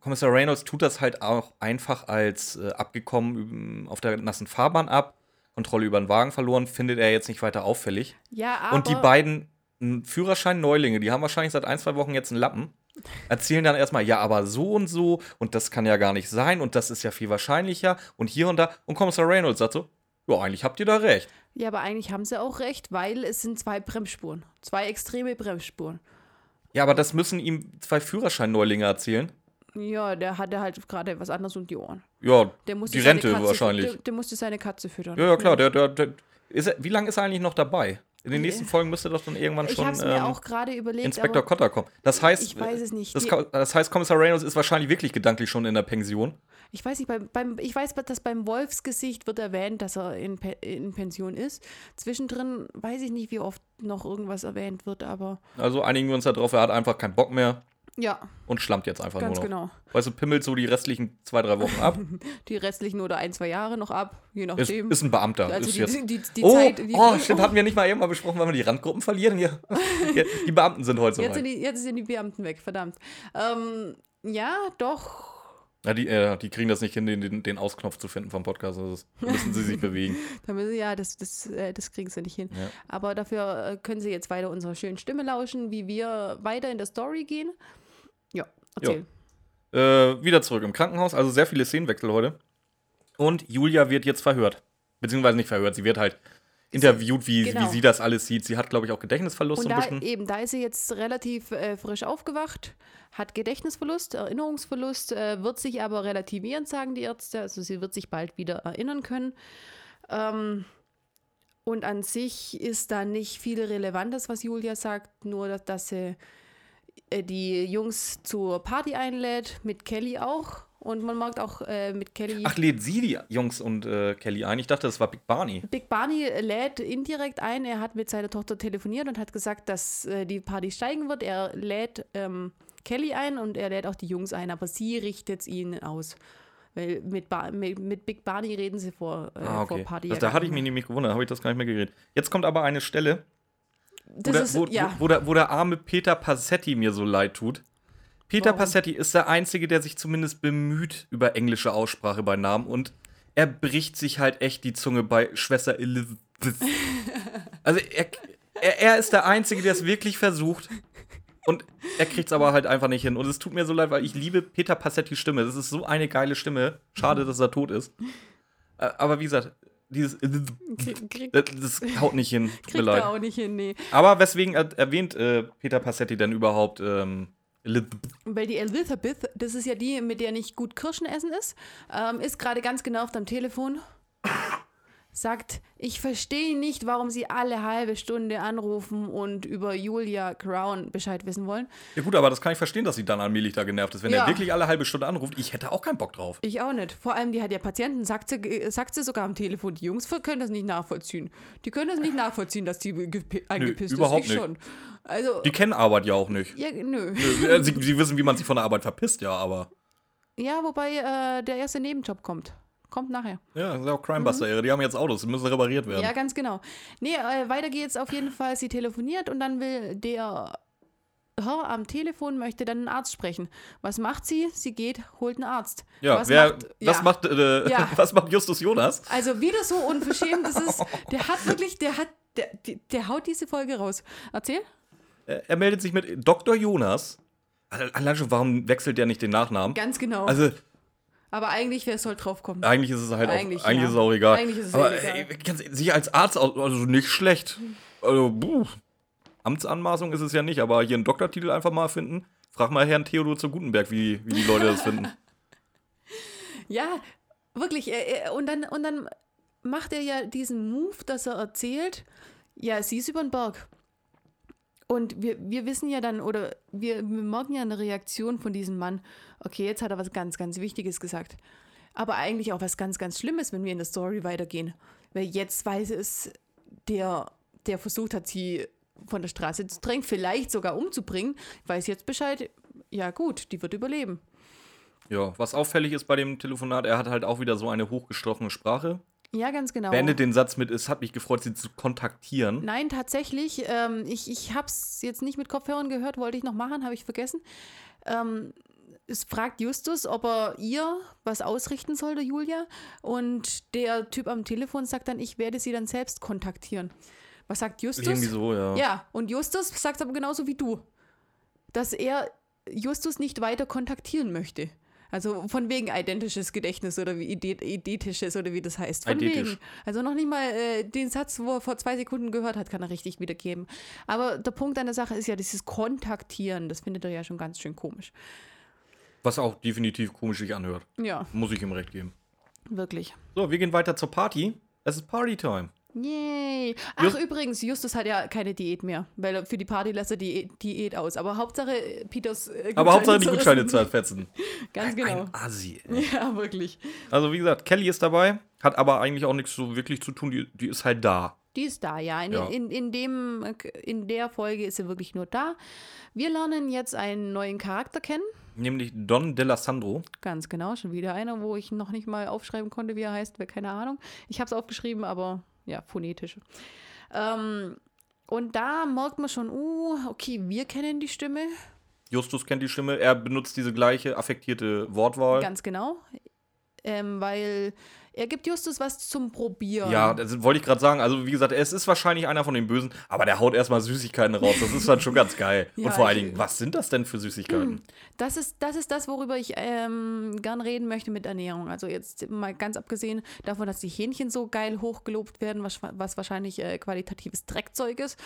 S2: Kommissar Reynolds tut das halt auch einfach als äh, abgekommen auf der nassen Fahrbahn ab, Kontrolle über den Wagen verloren, findet er jetzt nicht weiter auffällig.
S1: Ja, aber.
S2: Und die beiden Führerschein-Neulinge, die haben wahrscheinlich seit ein, zwei Wochen jetzt einen Lappen, erzählen dann erstmal, ja, aber so und so und das kann ja gar nicht sein und das ist ja viel wahrscheinlicher und hier und da. Und Kommissar Reynolds sagt so, ja, eigentlich habt ihr da recht.
S1: Ja, aber eigentlich haben sie auch recht, weil es sind zwei Bremsspuren. Zwei extreme Bremsspuren.
S2: Ja, aber das müssen ihm zwei Führerschein-Neulinge erzählen.
S1: Ja, der hatte halt gerade was anderes um die Ohren.
S2: Ja,
S1: Der musste
S2: die Rente
S1: Katze,
S2: wahrscheinlich.
S1: Der, der musste seine Katze füttern.
S2: Ja, ja, klar. Der, der, der, ist wie lange ist er eigentlich noch dabei? In den nächsten Folgen müsste doch dann irgendwann
S1: Ich
S2: schon ähm,
S1: überlegt,
S2: Inspektor Cotter kommen. Das heißt,
S1: ich weiß es nicht.
S2: Das, das heißt, Kommissar Reynolds ist wahrscheinlich wirklich gedanklich schon in der Pension.
S1: ich weiß nicht, beim, beim, ich weiß, dass beim Wolfsgesicht wird erwähnt, dass er in, in Pension ist. Zwischendrin weiß ich nicht, wie oft noch irgendwas erwähnt wird, aber
S2: Also einigen wir uns darauf, er hat einfach keinen Bock mehr
S1: ja,
S2: und schlampt jetzt einfach
S1: ganz
S2: nur noch.
S1: genau.
S2: Weißt du, pimmelt so die restlichen zwei, drei Wochen ab. [LAUGHS]
S1: Die restlichen oder ein, zwei Jahre noch ab, je
S2: ist,
S1: nachdem.
S2: ist ein Beamter.
S1: also
S2: ist
S1: die,
S2: jetzt.
S1: die, die, die
S2: oh,
S1: Zeit. Die,
S2: oh, stimmt, hatten wir nicht mal eben mal besprochen, weil wir die Randgruppen verlieren hier. [LAUGHS] Ja, die Beamten sind heute
S1: jetzt,
S2: so
S1: sind die, jetzt sind die Beamten weg, verdammt. Ähm, ja, doch.
S2: Ja, die, äh, die kriegen das nicht hin, den, den, den Ausknopf zu finden vom Podcast. Also das müssen sie sich [LAUGHS] bewegen.
S1: Da müssen, ja, das, das, äh, das kriegen sie nicht hin.
S2: Ja.
S1: Aber dafür äh, können sie jetzt weiter unserer schönen Stimme lauschen, wie wir weiter in der Story gehen. Ja, erzähl.
S2: Äh, wieder zurück im Krankenhaus, also sehr viele Szenenwechsel heute. Und Julia wird jetzt verhört. Beziehungsweise nicht verhört, sie wird halt interviewt, wie,
S1: Genau.
S2: wie sie das alles sieht. Sie hat, glaube ich, auch Gedächtnisverlust
S1: Und
S2: so ein
S1: da
S2: bisschen.
S1: eben, da ist sie jetzt relativ äh, frisch aufgewacht, hat Gedächtnisverlust, Erinnerungsverlust, äh, wird sich aber relativieren, sagen die Ärzte. Also sie wird sich bald wieder erinnern können. Ähm, und an sich ist da nicht viel Relevantes, was Julia sagt, nur dass, dass sie die Jungs zur Party einlädt, mit Kelly auch. Und man mag auch äh, mit Kelly.
S2: Ach, lädt sie die Jungs und äh, Kelly ein? Ich dachte, das war Big Barney.
S1: Big Barney lädt indirekt ein. Er hat mit seiner Tochter telefoniert und hat gesagt, dass äh, die Party steigen wird. Er lädt ähm, Kelly ein und er lädt auch die Jungs ein, aber sie richtet ihn aus. Weil mit, ba mit, mit Big Barney reden sie vor, äh,
S2: Ah,
S1: vor
S2: okay.
S1: Party.
S2: Das, da hatte ich mich nämlich gewundert, habe ich das gar nicht mehr geredet. Jetzt kommt aber eine Stelle,
S1: Das
S2: der,
S1: ist,
S2: wo,
S1: ja,
S2: wo, wo, der, wo der arme Peter Passetti mir so leid tut. Peter
S1: Warum?
S2: Passetti ist der Einzige, der sich zumindest bemüht über englische Aussprache bei Namen und er bricht sich halt echt die Zunge bei Schwester Elizabeth. [LAUGHS] also er, er, er ist der Einzige, der es wirklich versucht und er kriegt es aber halt einfach nicht hin. Und es tut mir so leid, weil ich liebe Peter Passettis Stimme. Das ist so eine geile Stimme. Schade, [LAUGHS] dass er tot ist. Äh, Aber wie gesagt, dieses
S1: krieg, krieg,
S2: das, das haut nicht hin. Tut mir
S1: kriegt
S2: leid.
S1: er auch nicht hin, nee.
S2: Aber weswegen er, erwähnt äh, Peter Passetti denn überhaupt ähm, Elizabeth?
S1: Weil die Elizabeth, das ist ja die, mit der nicht gut Kirschen essen ist, ähm, ist gerade ganz genervt am Telefon. Sagt, ich verstehe nicht, warum sie alle halbe Stunde anrufen und über Julia Crown Bescheid wissen wollen.
S2: Ja gut, aber das kann ich verstehen, dass sie dann allmählich da genervt ist. Wenn
S1: Ja.
S2: er wirklich alle halbe Stunde anruft, ich hätte auch keinen Bock drauf.
S1: Ich auch nicht. Vor allem, die hat ja Patienten, sagt sie, äh, sagt sie sogar am Telefon. Die Jungs können das nicht nachvollziehen. Die können das nicht nachvollziehen, dass die gepi- angepisst
S2: überhaupt
S1: ist. Ich
S2: nicht.
S1: schon. Also,
S2: Die kennen Arbeit ja auch nicht.
S1: ja, nö.
S2: Äh, sie, sie wissen, wie man sich von der Arbeit verpisst, ja, aber.
S1: Ja, wobei äh, der erste Nebenjob kommt. Kommt nachher.
S2: Ja, das ist auch Crimebuster-Ehre. Die haben jetzt Autos, die müssen repariert werden.
S1: Ja, ganz genau. Nee, äh, weiter geht's auf jeden Fall. Sie telefoniert und dann will der Herr am Telefon möchte dann einen Arzt sprechen. Was macht sie? Sie geht, holt einen Arzt.
S2: Ja,
S1: was
S2: wer,
S1: macht,
S2: was,
S1: ja.
S2: macht, äh, [LAUGHS] [LAUGHS]
S1: Ja.
S2: was macht Justus Jonas?
S1: Also wieder so unverschämt. Das ist, [LAUGHS] der hat wirklich, der hat, der, der, der haut diese Folge raus. Erzähl.
S2: Äh, Er meldet sich mit Dr. Jonas. Allein schon, warum wechselt der nicht den Nachnamen?
S1: Ganz genau.
S2: Also,
S1: Aber eigentlich, wer soll drauf kommen?
S2: eigentlich ist es halt
S1: Eigentlich,
S2: auch, eigentlich
S1: ja.
S2: ist es auch egal.
S1: Eigentlich ist es
S2: Aber
S1: egal.
S2: ey, sich als Arzt, aus- also nicht schlecht. Also, buh. Amtsanmaßung ist es ja nicht, aber hier einen Doktortitel einfach mal finden. Frag mal Herrn Theodor zu Gutenberg, wie, wie die Leute das finden. [LAUGHS]
S1: Ja, wirklich. Er, er, und, dann, und dann macht er ja diesen Move, dass er erzählt, ja, sie ist über den Berg. Und wir, wir wissen ja dann, oder wir, wir merken ja eine Reaktion von diesem Mann, okay, jetzt hat er was ganz, ganz Wichtiges gesagt. Aber eigentlich auch was ganz, ganz Schlimmes, wenn wir in der Story weitergehen. Weil jetzt weiß es, der, der versucht hat, sie von der Straße zu drängen, vielleicht sogar umzubringen, weiß jetzt Bescheid, ja gut, die wird überleben.
S2: Ja, was auffällig ist bei dem Telefonat, er hat halt auch wieder so eine hochgestochene Sprache.
S1: Ja, ganz genau.
S2: Beendet den Satz mit, es hat mich gefreut, sie zu kontaktieren.
S1: Nein, tatsächlich. Ähm, ich ich habe es jetzt nicht mit Kopfhörern gehört, wollte ich noch machen, habe ich vergessen. Ähm, es fragt Justus, ob er ihr was ausrichten sollte, Julia. Und der Typ am Telefon sagt dann, ich werde sie dann selbst kontaktieren. Was sagt Justus?
S2: Irgendwie so, ja.
S1: Ja, und Justus sagt aber genauso wie du, dass er Justus nicht weiter kontaktieren möchte. Also von wegen identisches Gedächtnis oder wie ide- idetisches oder wie das heißt. Von
S2: Eidetisch.
S1: wegen. Also noch nicht mal äh, den Satz, wo er vor zwei Sekunden gehört hat, kann er richtig wiedergeben. Aber der Punkt an der Sache ist ja dieses Kontaktieren. Das findet er ja schon ganz schön komisch.
S2: Was auch definitiv komisch sich anhört.
S1: Ja,
S2: Muss ich ihm recht geben.
S1: wirklich.
S2: So, wir gehen weiter zur Party. Es ist Partytime.
S1: Yay. Ach,
S2: Just-
S1: übrigens, Justus hat ja keine Diät mehr, weil er für die Party lässt er die Diät aus. Aber Hauptsache äh, Peters äh,
S2: Aber Hauptsache die. Gutscheine zerfetzen. [LAUGHS]
S1: Ganz genau.
S2: Ein Assi. ey. [LAUGHS]
S1: Ja, wirklich.
S2: Also, wie gesagt, Kelly ist dabei, hat aber eigentlich auch nichts so wirklich zu tun. Die, die ist halt da.
S1: Die ist da, ja. In,
S2: Ja.
S1: In, in, dem, in der Folge ist sie wirklich nur da. Wir lernen jetzt einen neuen Charakter kennen.
S2: Nämlich Don Delasandro.
S1: Ganz genau, schon wieder einer, wo ich noch nicht mal aufschreiben konnte, wie er heißt, keine Ahnung. Ich habe es aufgeschrieben, aber ja, phonetisch. Ähm, und da merkt man schon, uh, okay, wir kennen die Stimme.
S2: Justus kennt die Stimme. Er benutzt diese gleiche affektierte Wortwahl.
S1: Ganz genau. Ähm, weil er gibt Justus was zum Probieren.
S2: Ja, das wollte ich gerade sagen. Also, wie gesagt, es ist wahrscheinlich einer von den Bösen, aber der haut erstmal Süßigkeiten raus. Das ist dann schon ganz geil. [LAUGHS]
S1: Ja,
S2: Und vor allen Dingen, was sind das denn für Süßigkeiten?
S1: Das ist, das ist das, worüber ich ähm, gern reden möchte mit Ernährung. Also jetzt mal ganz abgesehen davon, dass die Hähnchen so geil hochgelobt werden, was, was wahrscheinlich äh, qualitatives Dreckzeug ist,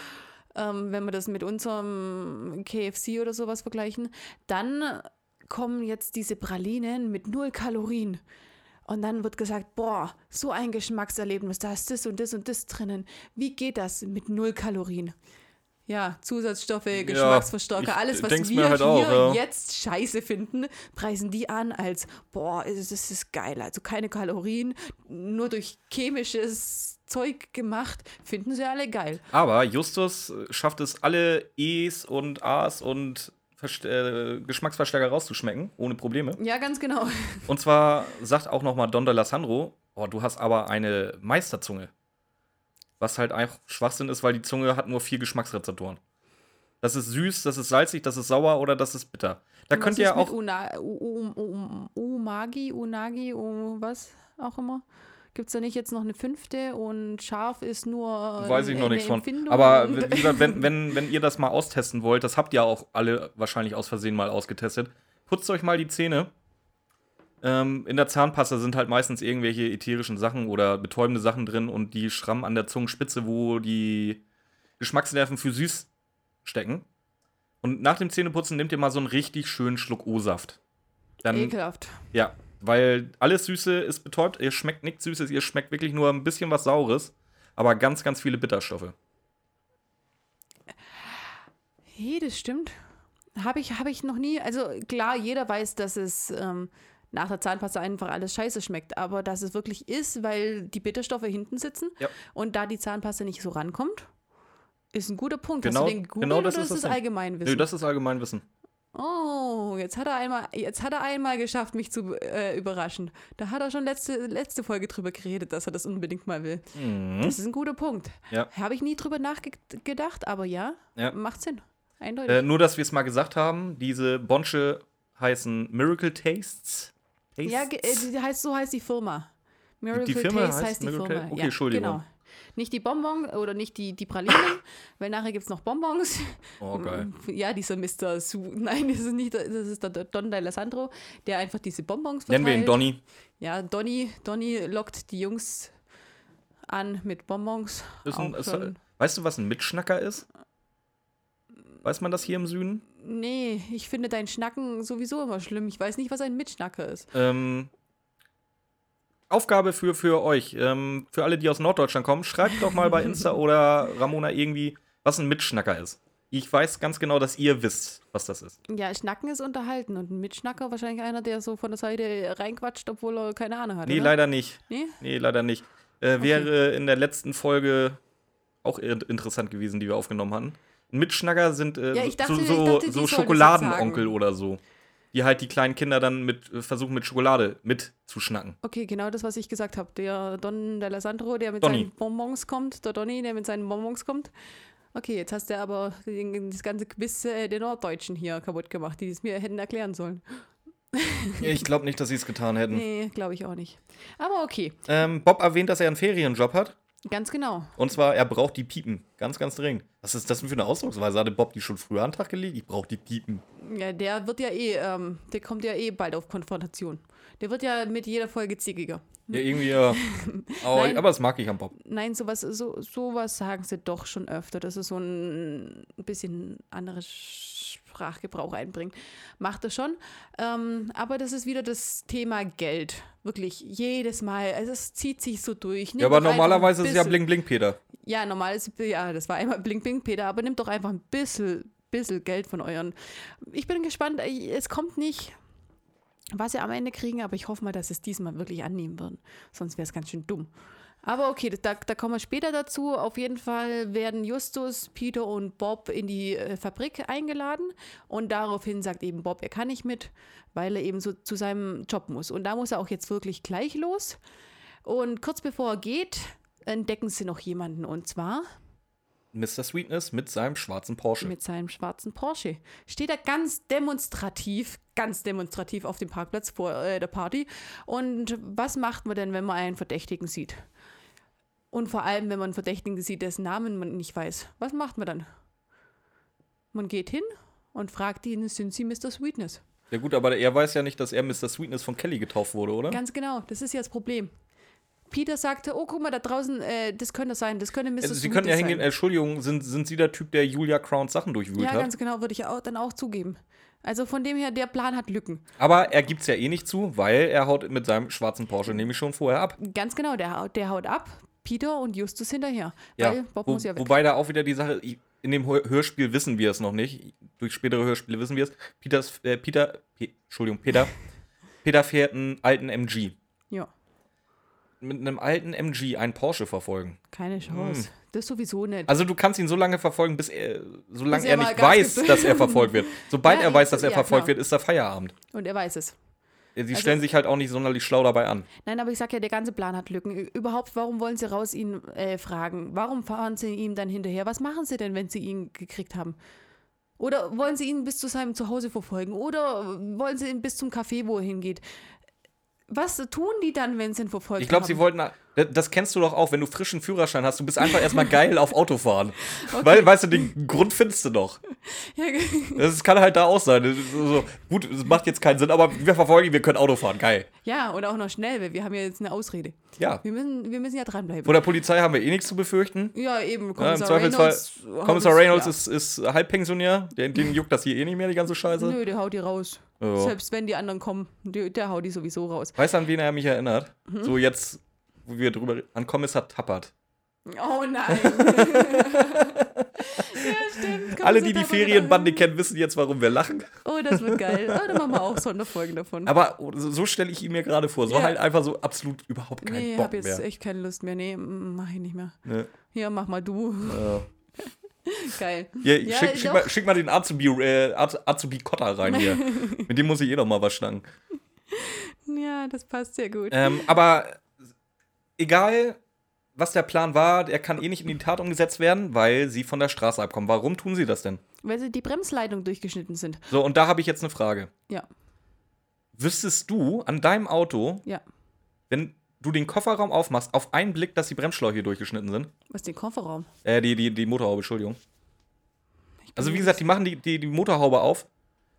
S1: ähm, wenn wir das mit unserem KFC oder sowas vergleichen, dann kommen jetzt diese Pralinen mit null Kalorien. Und dann wird gesagt, boah, so ein Geschmackserlebnis, da ist das und das und das drinnen. Wie geht das mit null Kalorien? Ja, Zusatzstoffe, Geschmacksverstärker,
S2: ich
S1: alles, was wir
S2: halt
S1: hier
S2: auch, ja.
S1: jetzt scheiße finden, preisen die an als, boah, das ist, geil. Also keine Kalorien, nur durch chemisches Zeug gemacht, finden sie alle geil.
S2: Aber Justus schafft es, alle E's und A's und äh, Geschmacksverstärker rauszuschmecken, ohne Probleme.
S1: Ja, ganz genau. [LAUGHS]
S2: Und zwar sagt auch noch mal Don Delasandro, oh, du hast aber eine Meisterzunge. Was halt einfach Schwachsinn ist, weil die Zunge hat nur vier Geschmacksrezeptoren. Das ist süß, das ist salzig, das ist sauer oder das ist bitter. Da
S1: Und
S2: könnt ihr auch.
S1: Una, U, U, U, Umagi, Unagi, U, was auch immer. Gibt es da nicht jetzt noch eine fünfte und scharf ist nur.
S2: Weiß ich noch nichts von. Aber wie gesagt, wenn, wenn, wenn ihr das mal austesten wollt, das habt ihr auch alle wahrscheinlich aus Versehen mal ausgetestet, putzt euch mal die Zähne. Ähm, in der Zahnpasta sind halt meistens irgendwelche ätherischen Sachen oder betäubende Sachen drin und die schrammen an der Zungenspitze, wo die Geschmacksnerven für süß stecken. Und nach dem Zähneputzen nehmt ihr mal so einen richtig schönen Schluck O-Saft.
S1: Ekelhaft.
S2: ja, weil alles Süße ist betäubt. Ihr schmeckt nichts Süßes, ihr schmeckt wirklich nur ein bisschen was Saures, aber ganz, ganz viele Bitterstoffe.
S1: Hey, das stimmt. Habe ich, hab ich noch nie. Also klar, jeder weiß, dass es ähm, nach der Zahnpasta einfach alles scheiße schmeckt. Aber dass es wirklich ist, weil die Bitterstoffe hinten sitzen
S2: Ja.
S1: und da die Zahnpasta nicht so rankommt, ist ein guter Punkt.
S2: Genau-
S1: Hast du den gegoogelt
S2: genau das
S1: oder
S2: ist
S1: ist
S2: das
S1: das
S2: Ding.
S1: Allgemeinwissen?
S2: Nö, das ist Allgemeinwissen.
S1: Oh, jetzt hat er einmal, jetzt hat er einmal geschafft, mich zu äh, überraschen. Da hat er schon letzte, letzte Folge drüber geredet, dass er das unbedingt mal will. Das ist ein guter Punkt.
S2: Mhm. Ja.
S1: Habe ich nie drüber nachgedacht, aber ja,
S2: Ja.
S1: macht Sinn. Eindeutig.
S2: Äh, nur, dass wir es mal gesagt haben, diese Bonsche heißen Miracle Tastes. Tastes?
S1: ja, äh, die heißt, so heißt die Firma. Miracle
S2: Firma
S1: Taste
S2: heißt
S1: heißt, die
S2: Miracle
S1: Firma.
S2: Okay,
S1: ja,
S2: Entschuldigung.
S1: Genau. Nicht die Bonbon oder nicht die, die Pralinen, [LAUGHS] weil nachher gibt es noch Bonbons.
S2: Oh, geil. [LAUGHS]
S1: Ja, dieser Mr. Su. Nein, das ist nicht, der- das ist der Don D'Alessandro, der einfach diese Bonbons verteilt.
S2: Nennen wir ihn Donny.
S1: Ja, Donny, Donny lockt die Jungs an mit Bonbons.
S2: Ist ein, ist, weißt du, was ein Mitschnacker ist? Weiß man das hier im Süden?
S1: Nee, ich finde dein Schnacken sowieso immer schlimm. Ich weiß nicht, was ein Mitschnacker ist.
S2: Ähm, Aufgabe für, für euch, ähm, für alle, die aus Norddeutschland kommen, schreibt doch mal bei [LAUGHS] Insta oder Ramona irgendwie, was ein Mitschnacker ist. Ich weiß ganz genau, dass ihr wisst, was das ist.
S1: Ja, Schnacken ist unterhalten und ein Mitschnacker wahrscheinlich einer, der so von der Seite reinquatscht, obwohl er keine Ahnung hat.
S2: Nee,
S1: oder?
S2: leider nicht.
S1: Nee?
S2: Nee, leider nicht. Äh, wäre in der letzten Folge auch interessant gewesen, die wir aufgenommen hatten. Mitschnacker sind äh,
S1: Ja, dachte-
S2: so, so,
S1: dachte,
S2: so Schokoladenonkel oder so. Die halt die kleinen Kinder dann mit äh, versuchen mit Schokolade mitzuschnacken.
S1: Okay, genau das, was ich gesagt habe. Der Don D'Alessandro, der mit
S2: Donny.
S1: seinen Bonbons kommt, der Donny, der mit seinen Bonbons kommt. Okay, jetzt hast du aber den- das ganze Quiz äh, den Norddeutschen hier kaputt gemacht, die es mir hätten erklären sollen. [LAUGHS]
S2: Ich glaube nicht, dass sie es getan hätten.
S1: Nee, glaube ich auch nicht. Aber okay,
S2: Ähm, Bob erwähnt, dass er einen Ferienjob hat.
S1: Ganz genau.
S2: Und zwar, er braucht die Piepen. Ganz, ganz dringend. Was ist das denn für eine Ausdrucksweise? Hatte Bob die schon früher an den Tag gelegt? Ich brauche die Piepen.
S1: Ja, der wird ja eh, ähm, der kommt ja eh bald auf Konfrontation. Der wird ja mit jeder Folge zickiger.
S2: Ja, irgendwie, ja. [LAUGHS] Aber,
S1: Nein.
S2: aber das mag ich am Bob.
S1: Nein, sowas, so, sowas sagen sie doch schon öfter, dass es so ein bisschen anderes Sprachgebrauch einbringt. Macht er schon. Ähm, aber das ist wieder das Thema Geld. Wirklich, jedes Mal. Also es zieht sich so durch. Nimm
S2: Ja, aber normalerweise ist es ja
S1: bisschen-
S2: Bling Bling Peter.
S1: Ja, normal ist, ja, das war einmal Blink Blink Peter, aber nimmt doch einfach ein bisschen, bisschen Geld von euren. Ich bin gespannt, es kommt nicht, was sie am Ende kriegen, aber ich hoffe mal, dass sie es diesmal wirklich annehmen würden. Sonst wäre es ganz schön dumm. Aber okay, da, da kommen wir später dazu. Auf jeden Fall werden Justus, Peter und Bob in die äh, Fabrik eingeladen und daraufhin sagt eben Bob, er kann nicht mit, weil er eben so zu seinem Job muss. Und da muss er auch jetzt wirklich gleich los. Und kurz bevor er geht, entdecken sie noch jemanden und zwar
S2: Mr. Sweetness mit seinem schwarzen Porsche.
S1: mit seinem schwarzen Porsche. Steht er ganz demonstrativ, ganz demonstrativ auf dem Parkplatz vor äh, der Party. Und was macht man denn, wenn man einen Verdächtigen sieht? Und vor allem, wenn man einen Verdächtigen sieht, dessen Namen man nicht weiß. Was macht man dann? Man geht hin und fragt ihn, sind Sie Mr. Sweetness?
S2: Ja gut, aber er weiß ja nicht, dass er Mr. Sweetness von Kelly getauft wurde, oder?
S1: Ganz genau, das ist ja das Problem. Peter sagte, oh, guck mal, da draußen, äh, das könnte sein, das könnte Mr.
S2: Also, Sie können ja hingehen. Entschuldigung, sind, sind Sie der Typ, der Julia Crowns Sachen durchwühlt
S1: Ja,
S2: hat?
S1: ganz genau, würde ich auch, dann auch zugeben. Also von dem her, der Plan hat Lücken.
S2: Aber er gibt es ja eh nicht zu, weil er haut mit seinem schwarzen Porsche nämlich schon vorher ab.
S1: Ganz genau, der, haut- der haut ab. Peter und Justus hinterher.
S2: Ja,
S1: Weil Bob
S2: wo,
S1: muss ja weg.
S2: wobei da auch wieder die Sache, in dem Hör- Hörspiel wissen wir es noch nicht, durch spätere Hörspiele wissen wir es, Peters, äh, Peter, Pe Entschuldigung, Peter, [LAUGHS] Peter fährt einen alten MG. Mit einem alten MG einen Porsche verfolgen.
S1: keine Chance. Das sowieso nicht.
S2: Hm. Also du kannst ihn so lange verfolgen, bis er, solange
S1: Bis er
S2: er nicht weiß,
S1: gibt.
S2: dass er verfolgt wird. [LAUGHS] Sobald
S1: Ja,
S2: er weiß, dass er
S1: ja,
S2: verfolgt
S1: klar.
S2: wird, ist da Feierabend.
S1: und er weiß es.
S2: Sie
S1: Also-
S2: stellen sich halt auch nicht sonderlich schlau dabei an.
S1: Nein, aber ich sag ja, der ganze Plan hat Lücken. Überhaupt, warum wollen sie raus ihn äh, fragen? Warum fahren sie ihm dann hinterher? Was machen sie denn, wenn sie ihn gekriegt haben? Oder wollen sie ihn bis zu seinem Zuhause verfolgen? Oder wollen sie ihn bis zum Café, wo er hingeht? Was tun die dann, wenn sie ihn verfolgt
S2: Ich glaube, sie wollten. Das- kennst du doch auch, wenn du frischen Führerschein hast. Du bist einfach erstmal [LAUGHS] geil auf Autofahren. Weil, weißt du, den Grund findest du doch.
S1: Ja, [LAUGHS]
S2: Das kann halt da auch sein. So, gut, es macht jetzt keinen Sinn, aber wir verfolgen wir können Auto fahren. Geil.
S1: ja, oder auch noch schnell, weil wir haben ja jetzt eine Ausrede.
S2: Ja.
S1: Wir müssen, wir müssen ja dranbleiben.
S2: Von der Polizei haben wir eh nichts zu befürchten.
S1: Ja, eben.
S2: Ja,
S1: Kommissar
S2: Zweifelsfall,
S1: Reynolds.
S2: Kommissar Reynolds
S1: ja.
S2: ist, ist Halbpensionär. Den, den juckt das hier eh nicht mehr, die ganze Scheiße.
S1: Nö, der haut die raus.
S2: Ja.
S1: Selbst wenn die anderen kommen, der, der haut die sowieso raus.
S2: Weißt du, an wen er mich erinnert?
S1: Mhm.
S2: So jetzt, wo wir drüber reden, an Kommissar Tappert.
S1: Oh nein. [LAUGHS] ja, stimmt.
S2: Alle, die die Ferienbande kennen, wissen jetzt, warum wir lachen.
S1: Oh, das wird geil. [LAUGHS] Oh, dann machen wir auch Sonderfolgen davon.
S2: Aber so, so stelle ich ihn mir gerade vor. So
S1: Ja.
S2: halt einfach so absolut überhaupt keinen
S1: nee, ich
S2: Bock
S1: habe jetzt
S2: mehr.
S1: echt keine Lust mehr. Nee, mach ich nicht mehr.
S2: Ne?
S1: Hier, mach mal du.
S2: Ja. [LAUGHS]
S1: Geil.
S2: Hier,
S1: Ja,
S2: schick, schick, mal, schick mal den Azubi, äh, Az- Azubi Kotter rein hier. Mit dem muss ich eh noch mal was schnacken.
S1: Ja, das passt sehr gut.
S2: Ähm, aber egal, was der Plan war, der kann eh nicht in die Tat umgesetzt werden, weil sie von der Straße abkommen. Warum tun sie das denn?
S1: Weil sie die Bremsleitung durchgeschnitten sind.
S2: So, und da habe ich jetzt eine Frage.
S1: Ja,
S2: Wüsstest du an deinem Auto,
S1: ja.
S2: wenn du den Kofferraum aufmachst, auf einen Blick, dass die Bremsschläuche durchgeschnitten sind?
S1: Was ist den Kofferraum?
S2: Äh, die, die, die Motorhaube, Entschuldigung. Also, wie gesagt, die machen die, die, die Motorhaube auf.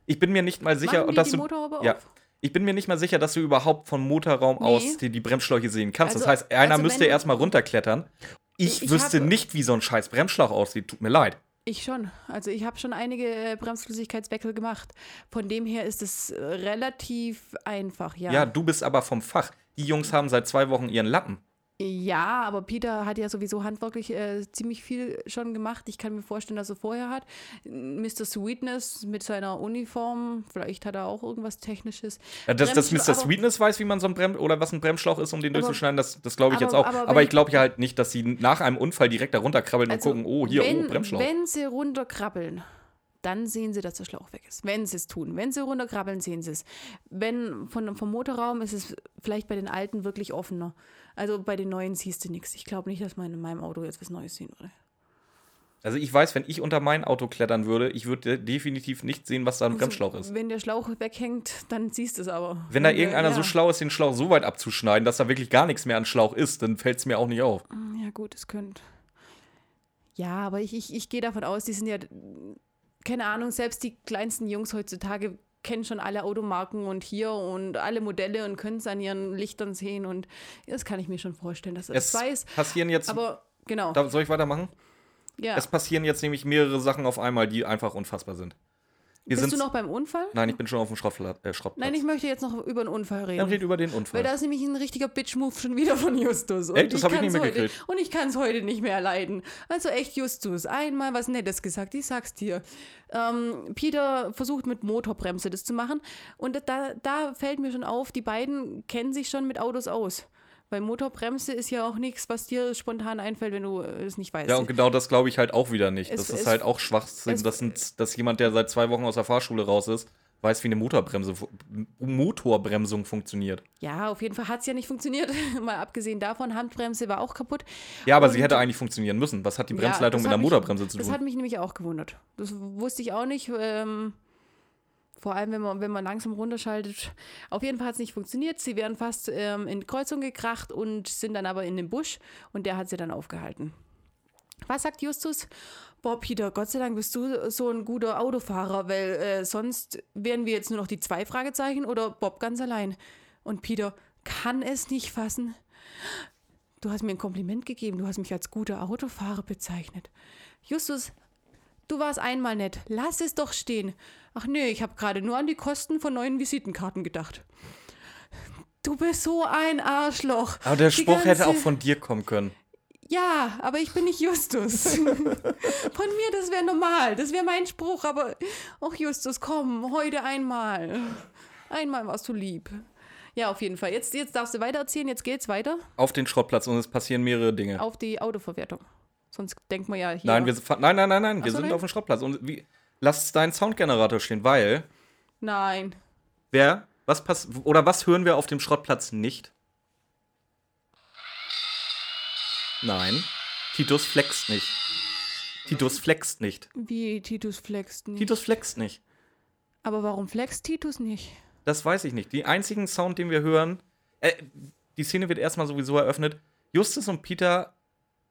S2: Ich bin mir nicht mal sicher,
S1: Machen die
S2: dass
S1: die
S2: du.
S1: Motorhaube
S2: ja.
S1: auf?
S2: Ich bin mir nicht mal sicher, dass du überhaupt vom Motorraum
S1: Nee.
S2: aus die, die Bremsschläuche sehen kannst.
S1: Also-
S2: das heißt, einer
S1: also
S2: müsste erstmal runterklettern. Ich,
S1: Ich-
S2: wüsste nicht, wie so ein scheiß Bremsschlauch aussieht. Tut mir leid.
S1: Ich schon. Also ich habe schon einige äh, Bremsflüssigkeitswechsel gemacht. Von dem her ist es äh, relativ einfach, ja.
S2: Ja. du bist aber vom Fach. Die Jungs haben seit zwei Wochen ihren Lappen.
S1: Ja, aber Peter hat ja sowieso handwerklich äh, ziemlich viel schon gemacht. Ich kann mir vorstellen, dass er vorher hat. Mr. Sweetness mit seiner Uniform, vielleicht hat er auch irgendwas Technisches.
S2: Ja, Dass, dass
S1: Bremsschla-
S2: Mr. Sweetness weiß, wie man so ein Brem oder was ein Bremsschlauch ist, um den
S1: Aber-
S2: durchzuschneiden, das, das glaube ich jetzt
S1: aber-
S2: auch.
S1: aber
S2: Aber, ich glaube ja halt nicht, dass sie nach einem Unfall direkt da runterkrabbeln
S1: Also,
S2: und gucken, oh, hier,
S1: wenn,
S2: oh, Bremsschlauch.
S1: Wenn sie runterkrabbeln, dann sehen sie, dass der Schlauch weg ist. Wenn sie es tun. Wenn sie runterkrabbeln, sehen sie es. Wenn von, vom Motorraum ist es vielleicht bei den alten wirklich offener. Also bei den neuen siehst du nichts. Ich glaube nicht, dass man in meinem Auto jetzt was Neues sehen würde.
S2: Also ich weiß, wenn ich unter mein Auto klettern würde, ich würde definitiv nicht sehen, was da am
S1: Also,
S2: Bremsschlauch ist.
S1: Wenn der Schlauch weghängt, dann siehst du es aber.
S2: Wenn da irgendeiner so
S1: ja.
S2: schlau ist, den Schlauch so weit abzuschneiden, dass da wirklich gar nichts mehr an Schlauch ist, dann fällt es mir auch nicht auf.
S1: Ja, gut, es könnte. Ja, aber ich, ich, ich gehe davon aus, die sind ja, keine Ahnung, selbst die kleinsten Jungs heutzutage kennen schon alle Automarken und hier und alle Modelle und können es an ihren Lichtern sehen und das kann ich mir schon vorstellen, dass
S2: Es
S1: das weiß.
S2: passieren jetzt.
S1: Aber genau,
S2: soll ich weitermachen?
S1: ja.
S2: Es passieren jetzt nämlich mehrere Sachen auf einmal, die einfach unfassbar sind. Wir
S1: Bist du noch beim Unfall?
S2: Nein, ich bin schon auf dem Schrottplatz. Äh, Schrottplatz.
S1: Nein, ich möchte jetzt noch über einen Unfall reden.
S2: Dann red über den
S1: Weil
S2: Unfall.
S1: da ist nämlich ein richtiger Bitch-Move schon wieder von Justus. Und
S2: Echt? Das hab ich nicht
S1: heute,
S2: mitgekriegt.
S1: Und ich kann es heute nicht mehr erleiden. Also echt, Justus, einmal was Nettes gesagt, ich sag's dir. Ähm, Peter versucht mit Motorbremse das zu machen. Und da, da fällt mir schon auf, die beiden kennen sich schon mit Autos aus. Weil Motorbremse ist ja auch nichts, was dir spontan einfällt, wenn du äh, es nicht weißt.
S2: ja, und genau das glaube ich halt auch wieder nicht.
S1: Es-
S2: das ist
S1: es-
S2: halt auch Schwachsinn, dass, sind, dass jemand, der seit zwei Wochen aus der Fahrschule raus ist, weiß, wie eine Motorbremse, Motorbremsung funktioniert.
S1: ja, auf jeden Fall hat es ja nicht funktioniert. [LAUGHS] Mal abgesehen davon, Handbremse war auch kaputt.
S2: Ja, aber sie
S1: Und-
S2: hätte eigentlich funktionieren müssen. Was hat die
S1: Ja,
S2: Bremsleitung
S1: das
S2: mit
S1: hat
S2: einer
S1: mich-
S2: Motorbremse zu
S1: Das
S2: tun?
S1: hat mich nämlich auch gewundert. Das wusste ich auch nicht. Ähm, vor allem, wenn man, wenn man langsam runterschaltet. Auf jeden Fall hat es nicht funktioniert. Sie wären fast ähm, in Kreuzung gekracht und sind dann aber in den Busch und der hat sie dann aufgehalten. Was sagt Justus? Boah, Peter, Gott sei Dank bist du so ein guter Autofahrer, weil äh, sonst wären wir jetzt nur noch die zwei Fragezeichen oder Bob ganz allein. Und Peter kann es nicht fassen. Du hast mir ein Kompliment gegeben, du hast mich als guter Autofahrer bezeichnet. Justus, du warst einmal nett, lass es doch stehen. Ach nee, ich habe gerade nur an die Kosten von neuen Visitenkarten gedacht. Du bist so ein Arschloch.
S2: aber der
S1: Die
S2: Spruch hätte
S1: ganze-
S2: auch von dir kommen können.
S1: Ja, aber ich bin nicht Justus. [LAUGHS] Von mir, das wäre normal. Das wäre mein Spruch, aber. Och, Justus, komm, heute einmal. Einmal warst du lieb. Ja, auf jeden Fall. Jetzt, jetzt darfst du weitererzählen. Jetzt geht's weiter
S2: Auf den Schrottplatz und es passieren mehrere Dinge.
S1: auf die Autoverwertung. Sonst denkt man ja hier.
S2: Nein, wir, nein, nein, nein, nein, wir
S1: so,
S2: sind
S1: nein?
S2: auf dem Schrottplatz. Und wie, lass deinen Soundgenerator stehen, weil
S1: Nein.
S2: wer, was pass oder was hören wir auf dem Schrottplatz nicht? Nein, Titus flext nicht. Titus flext nicht.
S1: Wie Titus flext nicht.
S2: Titus flext nicht.
S1: Aber warum flext Titus nicht?
S2: Das weiß ich nicht. Die einzigen Sound, den wir hören, äh, die Szene wird erstmal sowieso eröffnet. Justus und Peter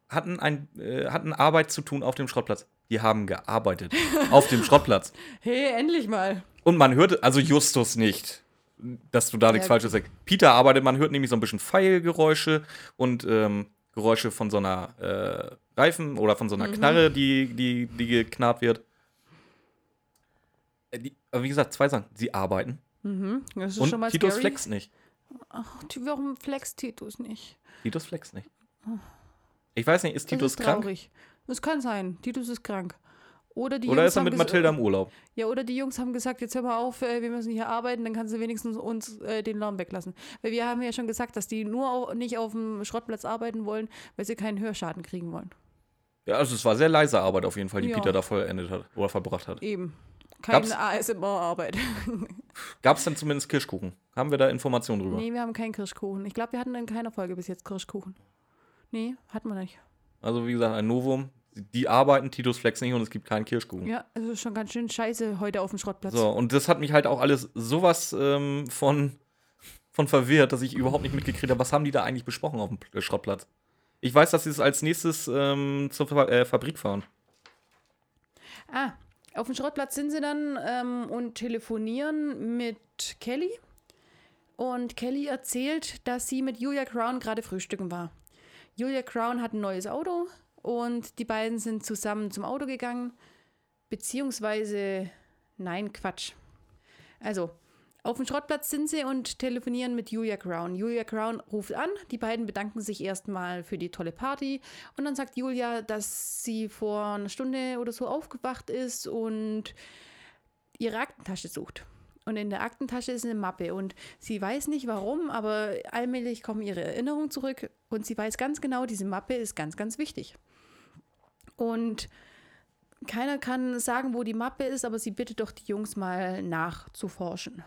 S2: hatten, ein, äh, hatten Arbeit zu tun auf dem Schrottplatz. Die haben gearbeitet auf dem Schrottplatz. [LAUGHS]
S1: Hey, endlich mal.
S2: Und man hörte, also Justus nicht, dass du da nichts
S1: Ja.
S2: Falsches sagst. Peter arbeitet, man hört nämlich so ein bisschen Pfeilgeräusche und ähm, Geräusche von so einer äh, Reifen oder von so
S1: Mhm.
S2: einer Knarre, die, die, die geknarrt wird. Äh, die, aber wie gesagt, zwei Sachen. Sie arbeiten
S1: Mhm. Das ist
S2: und
S1: schon mal
S2: Titus
S1: scary.
S2: flext nicht.
S1: Ach, warum flext Titus nicht?
S2: Titus flext nicht. Ich weiß nicht, ist
S1: Das
S2: Titus
S1: ist
S2: krank?
S1: Das kann sein. Titus ist krank. Oder die
S2: Oder
S1: Jungs
S2: ist er mit Mathilda im Urlaub?
S1: Ja, oder die Jungs haben gesagt, jetzt hör mal auf, äh, wir müssen hier arbeiten, dann kannst du wenigstens uns äh, den Lärm weglassen. Weil wir haben ja schon gesagt, dass die nur au- nicht auf dem Schrottplatz arbeiten wollen, weil sie keinen Hörschaden kriegen wollen.
S2: Ja, also es war sehr leise Arbeit auf jeden Fall, die
S1: Ja.
S2: Peter da vollendet hat oder verbracht hat.
S1: Eben. Keine ASMR-Arbeit. [LAUGHS]
S2: Gab es denn zumindest Kirschkuchen? Haben wir da Informationen drüber?
S1: nee, wir haben keinen Kirschkuchen. Ich glaube, wir hatten in keiner Folge bis jetzt Kirschkuchen. Nee, hatten wir nicht.
S2: Also wie gesagt, ein Novum. Die arbeiten, Titus flex nicht und es gibt keinen Kirschkuchen.
S1: Ja, es ist schon ganz schön scheiße heute auf dem Schrottplatz.
S2: So, und das hat mich halt auch alles sowas ähm, von, von verwirrt, dass ich überhaupt nicht mitgekriegt habe, was haben die da eigentlich besprochen auf dem P- Schrottplatz. Ich weiß, dass sie es als nächstes ähm, zur Fa äh, Fabrik fahren.
S1: Ah, auf dem Schrottplatz sind sie dann ähm, und telefonieren mit Kelly. Und Kelly erzählt, dass sie mit Julia Crown gerade frühstücken war. Julia Crown hat ein neues Auto und die beiden sind zusammen zum Auto gegangen. Beziehungsweise, nein, Quatsch. Also, auf dem Schrottplatz sind sie und telefonieren mit Julia Crown. Julia Crown ruft an, die beiden bedanken sich erstmal für die tolle Party und dann sagt Julia, dass sie vor einer Stunde oder so aufgewacht ist und ihre Aktentasche sucht. Und in der Aktentasche ist eine Mappe und sie weiß nicht warum, aber allmählich kommen ihre Erinnerungen zurück und sie weiß ganz genau, diese Mappe ist ganz, ganz wichtig. Und keiner kann sagen, wo die Mappe ist, aber sie bittet doch die Jungs mal nachzuforschen.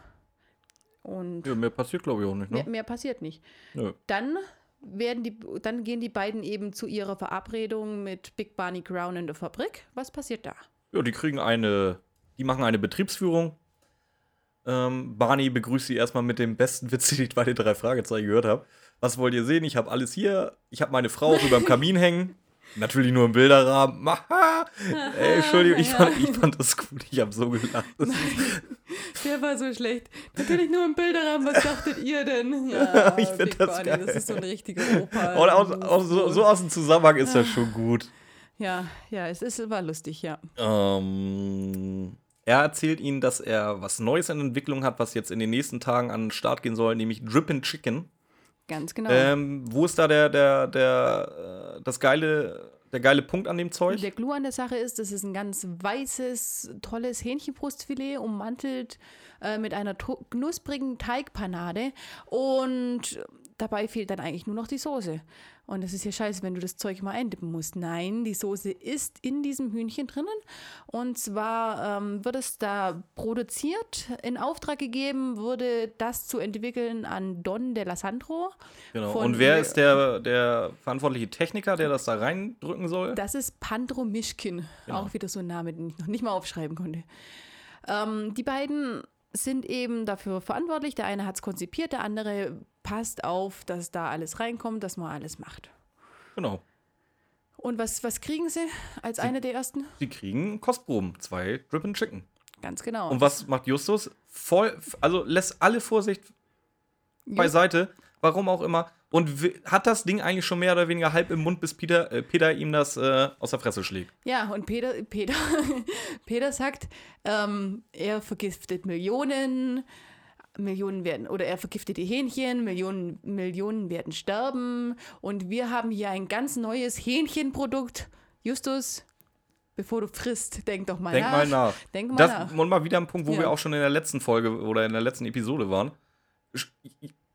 S1: Und
S2: Ja, mehr passiert, glaube ich, auch nicht,
S1: mehr,
S2: ne?
S1: mehr passiert nicht.
S2: Nö.
S1: Dann werden die, dann gehen die beiden eben zu ihrer Verabredung mit Big Barney Crown in der Fabrik. Was passiert da?
S2: Ja, die kriegen eine, die machen eine Betriebsführung. Ähm, Barney begrüßt sie erstmal mit dem besten Witz, den ich bei den drei Fragezeichen gehört habe. Was wollt ihr sehen? Ich habe alles hier. Ich habe meine Frau auch über dem Kamin hängen. Natürlich nur im Bilderrahmen. [LAUGHS] Ey, Entschuldigung, ich fand, ich fand das gut. Ich habe so gelacht. Das
S1: Der war so schlecht. Natürlich nur im Bilderrahmen. Was dachtet ihr denn? [LAUGHS] Ja,
S2: Ich find
S1: Big
S2: das
S1: Barney,
S2: geil.
S1: das ist so ein richtiger Opa. [LAUGHS]
S2: Und aus, aus, so, so aus dem Zusammenhang ist das schon gut.
S1: Ja, ja, es ist, war lustig, ja.
S2: Ähm, er erzählt ihnen, dass er was Neues in Entwicklung hat, was jetzt in den nächsten Tagen an den Start gehen soll, nämlich Drippin' Chicken.
S1: Ganz genau.
S2: Ähm, wo ist da der, der, der, äh, das geile, der geile Punkt an dem Zeug?
S1: Der Clou an der Sache ist, das ist ein ganz weißes, tolles Hähnchenbrustfilet, ummantelt äh, mit einer knusprigen Teigpanade. Und dabei fehlt dann eigentlich nur noch die Soße. Und das ist ja scheiße, wenn du das Zeug mal eindippen musst. Nein, die Soße ist in diesem Hühnchen drinnen. Und zwar ähm, wird es da produziert, in Auftrag gegeben, wurde das zu entwickeln an Don de la Sandro.
S2: Genau. Und wer ist der, der verantwortliche Techniker, der das da reindrücken soll?
S1: Das ist Pandro Mischkin.
S2: Genau.
S1: Auch wieder so ein Name, den ich noch nicht mal aufschreiben konnte. Ähm, die beiden sind eben dafür verantwortlich. Der eine hat es konzipiert, der andere passt auf, dass da alles reinkommt, dass man alles macht.
S2: Genau.
S1: Und was, was kriegen sie als eine der ersten?
S2: Sie kriegen Kostproben, zwei Drippin' Chicken.
S1: Ganz genau.
S2: Und was macht Justus? Voll, also lässt alle Vorsicht
S1: Just-
S2: beiseite, warum auch immer. Und hat das Ding eigentlich schon mehr oder weniger halb im Mund, bis Peter, äh, Peter ihm das äh, aus der Fresse schlägt.
S1: Ja, und Peter, Peter, [LAUGHS] Peter sagt, ähm, er vergiftet Millionen, Millionen werden, oder er vergiftet die Hähnchen, Millionen, Millionen werden sterben und wir haben hier ein ganz neues Hähnchenprodukt. Justus, bevor du frisst, denk doch mal
S2: Denk
S1: nach.
S2: mal nach.
S1: Denk mal
S2: Das
S1: nach.
S2: und mal wieder ein Punkt, wo
S1: Ja.
S2: wir auch schon in der letzten Folge oder in der letzten Episode waren.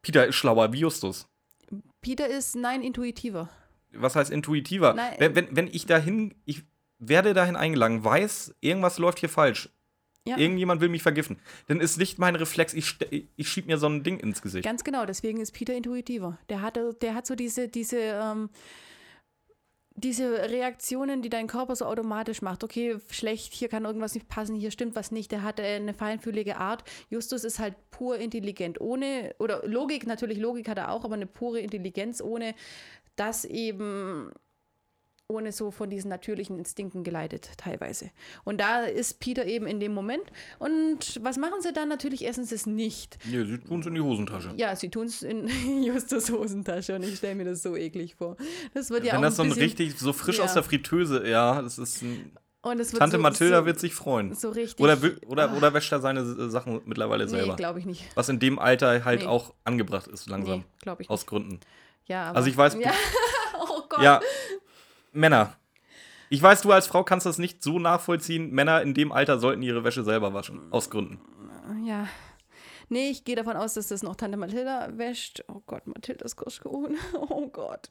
S2: Peter ist schlauer wie Justus.
S1: Peter ist, nein, intuitiver.
S2: Was heißt intuitiver?
S1: Nein.
S2: Wenn, wenn, wenn ich dahin, ich werde dahin eingelangt, weiß, irgendwas läuft hier falsch.
S1: Ja.
S2: Irgendjemand will mich vergiften. Dann ist nicht mein Reflex, ich, ich schieb mir so ein Ding ins Gesicht.
S1: Ganz genau, deswegen ist Peter intuitiver. Der hat, der hat so diese, diese, ähm, diese Reaktionen, die dein Körper so automatisch macht. Okay, schlecht, hier kann irgendwas nicht passen, hier stimmt was nicht. Der hat eine feinfühlige Art. Justus ist halt pur intelligent, ohne, oder Logik, natürlich Logik hat er auch, aber eine pure Intelligenz, ohne das eben ohne so von diesen natürlichen Instinkten geleitet teilweise. Und da ist Peter eben in dem Moment. Und was machen sie dann? Natürlich essen sie es nicht.
S2: Nee, sie tun es in die Hosentasche.
S1: Ja, sie tun es in [LAUGHS] Justus Hosentasche und ich stelle mir das so eklig vor. Das wird ja
S2: Wenn
S1: auch
S2: das so
S1: ein bisschen,
S2: richtig, so frisch
S1: Ja.
S2: aus der Fritteuse, ja, das ist ein, Tante
S1: so,
S2: Mathilda
S1: so,
S2: wird sich freuen.
S1: so richtig.
S2: Oder, oder,
S1: Ah,
S2: oder wäscht er seine äh, Sachen mittlerweile
S1: nee,
S2: selber?
S1: glaube ich nicht.
S2: Was in dem Alter halt
S1: Nee.
S2: auch angebracht ist, langsam.
S1: Nee, glaube ich nicht.
S2: Aus Gründen.
S1: Ja, aber,
S2: Also ich weiß, [LAUGHS]
S1: Ja. oh Gott.
S2: ja, Männer. Ich weiß, du als Frau kannst das nicht so nachvollziehen. Männer in dem Alter sollten ihre Wäsche selber waschen. Aus Gründen.
S1: ja. Nee, ich gehe davon aus, dass das noch Tante Mathilda wäscht. Oh Gott, Mathildas Kirschkuchen. [LAUGHS] Oh Gott.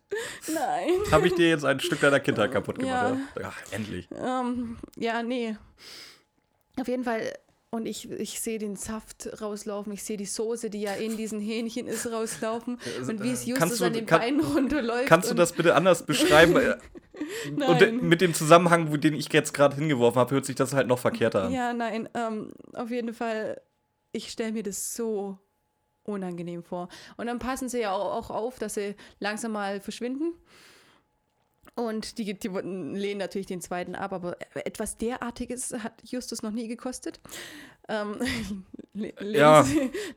S1: Nein.
S2: Habe ich dir jetzt ein Stück deiner Kindheit kaputt gemacht?
S1: Ja.
S2: Ja endlich.
S1: Ähm, ja, nee. Auf jeden Fall. Und ich, ich sehe den Saft rauslaufen, ich sehe die Soße, die ja in diesen Hähnchen ist, rauslaufen. Und wie es
S2: äh, kannst
S1: Justus
S2: du-
S1: an den
S2: kann-
S1: Beinen runterläuft.
S2: Kannst du das bitte anders beschreiben? [LAUGHS] Äh, Und mit dem Zusammenhang, wo- den ich jetzt gerade hingeworfen habe, hört sich das halt noch verkehrter an.
S1: Ja, nein, ähm, auf jeden Fall, ich stelle mir das so unangenehm vor. Und dann passen sie ja auch auf, dass sie langsam mal verschwinden. Und die, die lehnen natürlich den zweiten ab, aber etwas derartiges hat Justus noch nie gekostet. Ähm, [LAUGHS] le-
S2: Ja.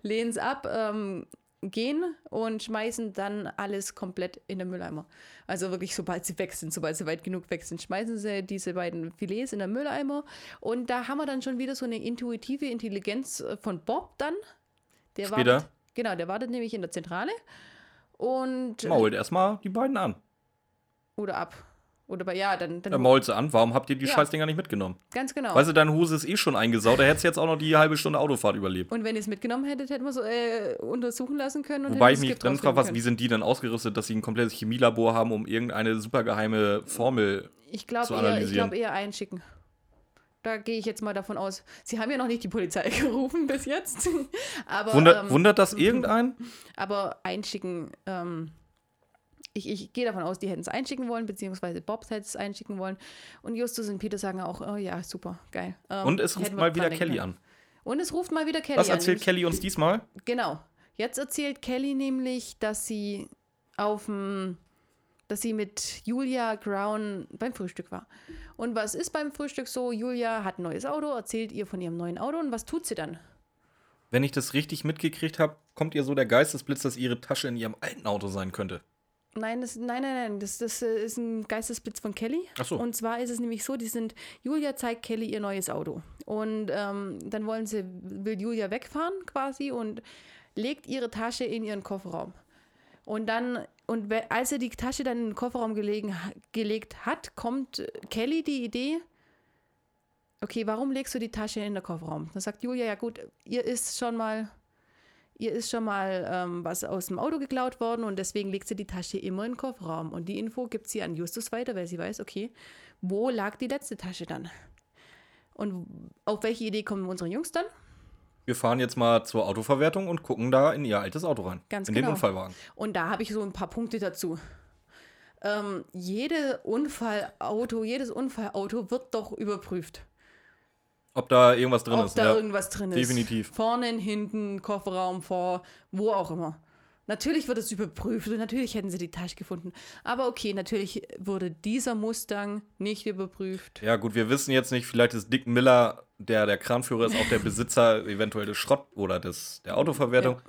S1: lehnen es ab, ähm, gehen und schmeißen dann alles komplett in den Mülleimer. Also wirklich, sobald sie weg sind, sobald sie weit genug weg sind, schmeißen sie diese beiden Filets in den Mülleimer. Und da haben wir dann schon wieder so eine intuitive Intelligenz äh, von Bob dann. Der
S2: Später.
S1: Wartet, genau, der wartet nämlich in der Zentrale. Und.
S2: Mault erstmal die beiden an.
S1: Oder ab. Oder bei, ja, dann. dann
S2: mault sie an. Warum habt ihr die
S1: Ja.
S2: Scheißdinger nicht mitgenommen?
S1: ganz genau.
S2: Weißt du, deine Hose ist eh schon eingesaut. Da hättest du jetzt auch noch die halbe Stunde Autofahrt überlebt.
S1: und wenn ihr es mitgenommen hättet, hätten wir es äh, untersuchen lassen können. Und
S2: Wobei ich mich dann frage, was, wie sind die denn ausgerüstet, dass sie ein komplettes Chemielabor haben, um irgendeine supergeheime Formel.
S1: Ich glaube
S2: zu
S1: eher, ich
S2: analysieren?
S1: glaub eher einschicken. Da gehe ich jetzt mal davon aus. Sie haben ja noch nicht die Polizei [LAUGHS] gerufen bis jetzt. [LAUGHS] aber,
S2: Wundert,
S1: ähm,
S2: wundert das irgendeinen? [LAUGHS]
S1: aber einschicken, ähm, ich, ich gehe davon aus, die hätten es einschicken wollen, beziehungsweise Bob hätte es einschicken wollen. Und Justus und Peter sagen auch, oh ja, super, geil. Ähm,
S2: Und es ruft mal wieder Kelly an.
S1: Und es ruft mal wieder Kelly
S2: Was
S1: an.
S2: erzählt Kelly uns diesmal?
S1: Genau. Jetzt erzählt Kelly nämlich, dass sie auf dem, dass sie mit Julia Grown beim Frühstück war. Und was ist beim Frühstück so? Julia hat ein neues Auto, erzählt ihr von ihrem neuen Auto und was tut sie dann?
S2: Wenn ich das richtig mitgekriegt habe, kommt ihr so der Geistesblitz, dass ihre Tasche in ihrem alten Auto sein könnte.
S1: Nein, das, nein, nein, nein, das, das äh, ist ein Geistesblitz von Kelly.
S2: Ach so.
S1: Und zwar ist es nämlich so, die sind, Julia zeigt Kelly ihr neues Auto. Und ähm, dann wollen sie, will Julia wegfahren quasi und legt ihre Tasche in ihren Kofferraum. Und dann, und als er die Tasche dann in den Kofferraum gelegen, gelegt hat, kommt äh, Kelly die Idee, okay, warum legst du die Tasche in den Kofferraum? Dann sagt Julia, ja gut, ihr ist schon mal, ihr ist schon mal ähm, was aus dem Auto geklaut worden und deswegen legt sie die Tasche immer in den Kofferraum. Und die Info gibt sie an Justus weiter, weil sie weiß, okay, wo lag die letzte Tasche dann? Und auf welche Idee kommen unsere Jungs dann?
S2: Wir fahren jetzt mal zur Autoverwertung und gucken da in ihr altes Auto rein.
S1: Ganz
S2: in
S1: genau.
S2: den Unfallwagen.
S1: Und da habe ich so ein paar Punkte dazu. Ähm, jede Unfallauto, jedes Unfallauto wird doch überprüft.
S2: Ob da irgendwas drin
S1: ob
S2: ist.
S1: da
S2: ja.
S1: irgendwas drin ist.
S2: definitiv.
S1: Vorne, hinten, Kofferraum, vor, wo auch immer. Natürlich wird es überprüft und natürlich hätten sie die Tasche gefunden. Aber okay, natürlich wurde dieser Mustang nicht überprüft.
S2: Ja, gut, wir wissen jetzt nicht, vielleicht ist Dick Miller, der der Kranführer ist, auch der Besitzer [LAUGHS] eventuell des Schrott oder des, der Autoverwertung.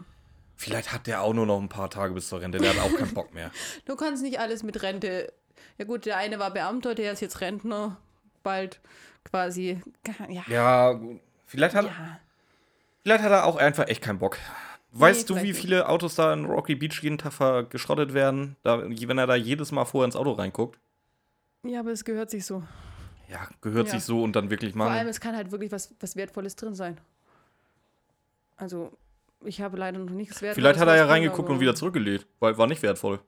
S2: Vielleicht hat der auch nur noch ein paar Tage bis zur Rente. Der hat auch keinen Bock mehr. [LAUGHS]
S1: Du kannst nicht alles mit Rente. Ja gut, der eine war Beamter, der ist jetzt Rentner. Bald quasi. Ja.
S2: Ja, gut. Vielleicht hat,
S1: ja.
S2: vielleicht hat er auch einfach echt keinen Bock. Weißt du,
S1: vielleicht
S2: wie
S1: nicht.
S2: viele Autos da in Rocky Beach jeden Tag geschrottet werden, da, wenn er da jedes Mal vorher ins Auto reinguckt?
S1: Ja, aber es gehört sich so.
S2: Ja, gehört
S1: Ja.
S2: sich so und dann wirklich
S1: Vor allem, es kann halt wirklich was, was Wertvolles drin sein. Also, ich habe leider noch nichts Wertvolles.
S2: Vielleicht hat er ja reingeguckt und wieder zurückgelegt, weil war nicht wertvoll.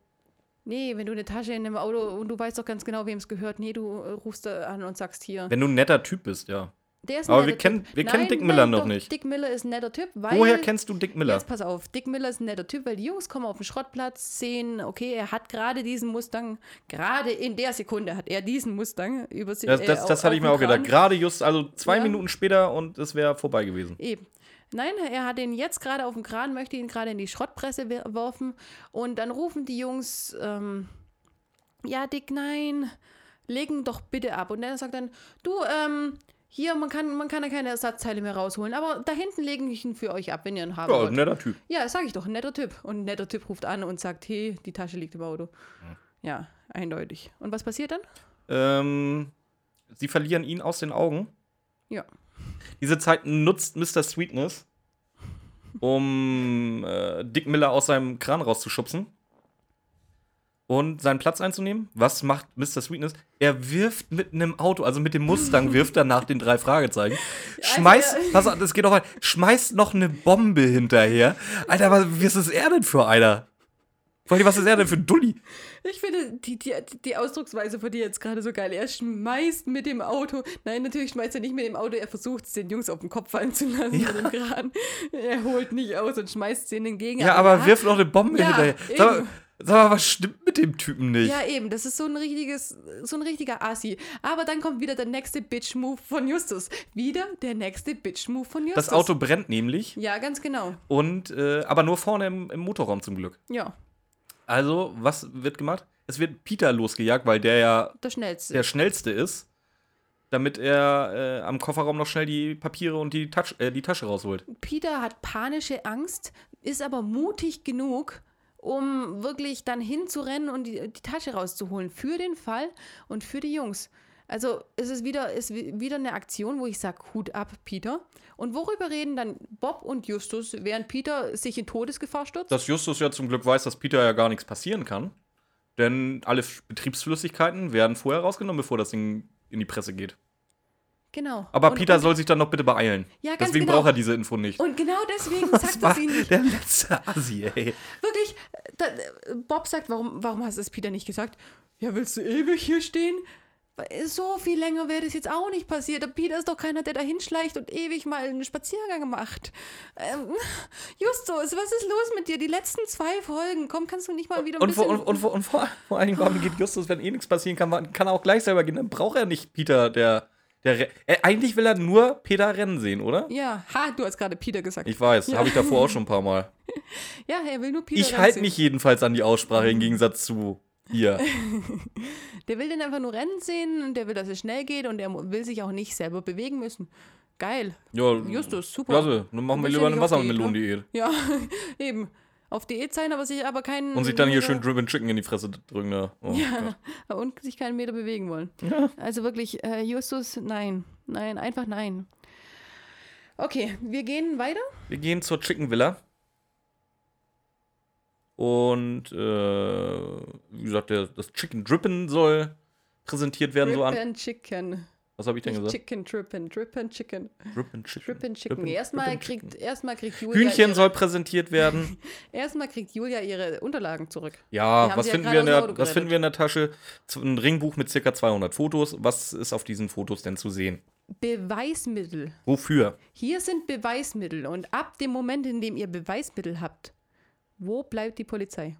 S1: Nee, wenn du eine Tasche in einem Auto und du weißt doch ganz genau, wem es gehört. Nee, du äh, rufst da an und sagst hier.
S2: Wenn du ein netter Typ bist, ja.
S1: Der ist ein
S2: Aber wir
S1: netter
S2: kennen-
S1: Typ.
S2: wir kennen
S1: Nein,
S2: Dick Miller
S1: nein,
S2: noch
S1: doch,
S2: nicht.
S1: Dick Miller ist ein netter Typ, weil.
S2: Woher kennst du Dick Miller?
S1: Jetzt pass auf, Dick Miller ist ein netter Typ, weil die Jungs kommen auf den Schrottplatz, sehen, okay, er hat gerade diesen Mustang, gerade in der Sekunde hat er diesen Mustang über sich.
S2: Das, das, das hatte ich mir auch gedacht. Gerade just, also zwei
S1: Ja.
S2: Minuten später und es wäre vorbei gewesen.
S1: Eben. Nein, er hat ihn jetzt gerade auf dem Kran, möchte ihn gerade in die Schrottpresse wer- werfen. Und dann rufen die Jungs, ähm, ja, Dick, nein, legen doch bitte ab. Und er sagt dann, du, ähm, hier, man kann, man kann ja keine Ersatzteile mehr rausholen, aber da hinten lege ich ihn für euch ab, wenn ihr ihn haben
S2: Ja, ein
S1: wollt.
S2: netter Typ.
S1: Ja, sag ich doch, ein netter Typ. Und ein netter Typ ruft an und sagt, hey, die Tasche liegt im Auto. Ja, eindeutig. Und was passiert dann?
S2: Ähm, sie verlieren ihn aus den Augen.
S1: Ja.
S2: Diese Zeit nutzt Mr. Sweetness, um äh, Dick Miller aus seinem Kran rauszuschubsen und seinen Platz einzunehmen. Was macht Mr. Sweetness? Er wirft mit einem Auto, also mit dem Mustang, [LAUGHS] wirft er nach den drei Fragezeichen. Schmeißt,
S1: Also,
S2: pass auf, das geht doch weiter. Schmeißt noch eine Bombe hinterher. Alter, was, was ist er denn für einer? Vor allem, was ist er denn für ein Dulli?
S1: Ich finde die, die, die Ausdrucksweise von dir jetzt gerade so geil. Er schmeißt mit dem Auto. Nein, natürlich schmeißt er nicht mit dem Auto. Er versucht es den Jungs auf den Kopf fallen zu lassen mit dem Kran. Er holt nicht aus und schmeißt es ihnen entgegen.
S2: Ja, aber wirft noch eine Bombe
S1: Ja,
S2: hinterher. Sag mal, sag mal, was stimmt mit dem Typen nicht?
S1: Ja, eben, das ist so ein richtiges, so ein richtiger Assi. Aber dann kommt wieder der nächste Bitch-Move von Justus. Wieder der nächste Bitch-Move von Justus.
S2: Das Auto brennt nämlich
S1: Ja, ganz genau.
S2: und äh, aber nur vorne im, im Motorraum zum Glück.
S1: Ja,
S2: Also, was wird gemacht? Es wird Peter losgejagt, weil der ja
S1: der schnellste.
S2: der schnellste ist, damit er äh, am Kofferraum noch schnell die Papiere und die, Touch, äh, die Tasche rausholt.
S1: Peter hat panische Angst, ist aber mutig genug, um wirklich dann hinzurennen und die, die Tasche rauszuholen. Für den Fall und für die Jungs. Also es ist wieder, ist wi- wieder eine Aktion, wo ich sage, Hut ab, Peter. Und worüber reden dann Bob und Justus, während Peter sich in Todesgefahr stürzt?
S2: Dass Justus ja zum Glück weiß, dass Peter ja gar nichts passieren kann. Denn alle Betriebsflüssigkeiten werden vorher rausgenommen, bevor das Ding in die Presse geht.
S1: genau.
S2: Aber
S1: und,
S2: Peter
S1: und,
S2: soll sich dann noch bitte beeilen.
S1: Ja, ganz
S2: Deswegen
S1: genau.
S2: braucht er diese Info nicht.
S1: Und genau deswegen
S2: Das
S1: sagt es ihn nicht.
S2: der letzte Assi, ey.
S1: Wirklich, da, Bob sagt, warum, warum hast du es Peter nicht gesagt? Ja, willst du ewig hier stehen? So viel länger wäre das jetzt auch nicht passiert. Der Peter ist doch keiner, der da hinschleicht und ewig mal einen Spaziergang macht. Ähm, Justus, was ist los mit dir? Die letzten zwei Folgen, komm, kannst du nicht mal wieder ein
S2: Und,
S1: bisschen...
S2: vor, und, und, vor, und vor, vor allen Dingen, warum geht Justus, wenn eh nichts passieren kann, kann er auch gleich selber gehen. Dann braucht er nicht Peter, der. der äh, eigentlich will er nur Peter rennen sehen, oder?
S1: ja, ha, du hast gerade Peter gesagt.
S2: Ich weiß,
S1: Ja.
S2: habe ich davor auch schon ein paar Mal. [LAUGHS]
S1: ja, er will nur Peter
S2: Ich halte mich jedenfalls an die Aussprache im Gegensatz zu hier. [LAUGHS]
S1: Der will den einfach nur rennen sehen und der will, dass es schnell geht und er will sich auch nicht selber bewegen müssen. Geil.
S2: Ja,
S1: Justus, super.
S2: Klasse, dann machen wir lieber
S1: ja
S2: eine Wassermelon-Diät.
S1: Ja, eben. Auf Diät sein, aber sich aber keinen.
S2: Und sich dann hier schön Driven Chicken in die Fresse drücken. Ne? Oh,
S1: Ja,
S2: Gott. [LAUGHS]
S1: und sich keinen Meter bewegen wollen. Also wirklich, äh, Justus, nein. Nein, einfach nein. Okay, wir gehen weiter.
S2: Wir gehen zur Chicken Villa. Und, äh, wie gesagt, der, das Chicken Drippen soll präsentiert werden. So an.
S1: Drippin' Chicken.
S2: Was habe ich denn gesagt?
S1: Chicken, Drippin', Drippin' Chicken.
S2: Drippin Chicken.
S1: Drippin' Chicken.
S2: Drippin-
S1: Erstmal
S2: Drippin'
S1: kriegt,
S2: Chicken.
S1: erstmal kriegt Julia.
S2: Hühnchen
S1: ihre,
S2: soll präsentiert werden. [LAUGHS]
S1: Erstmal kriegt Julia ihre Unterlagen zurück.
S2: Ja, was
S1: ja
S2: finden, wir in der, was finden wir in der Tasche? Ein Ringbuch mit circa 200 Fotos. Was ist auf diesen Fotos denn zu sehen?
S1: Beweismittel.
S2: Wofür?
S1: Hier sind Beweismittel und ab dem Moment, in dem ihr Beweismittel habt, wo bleibt die Polizei?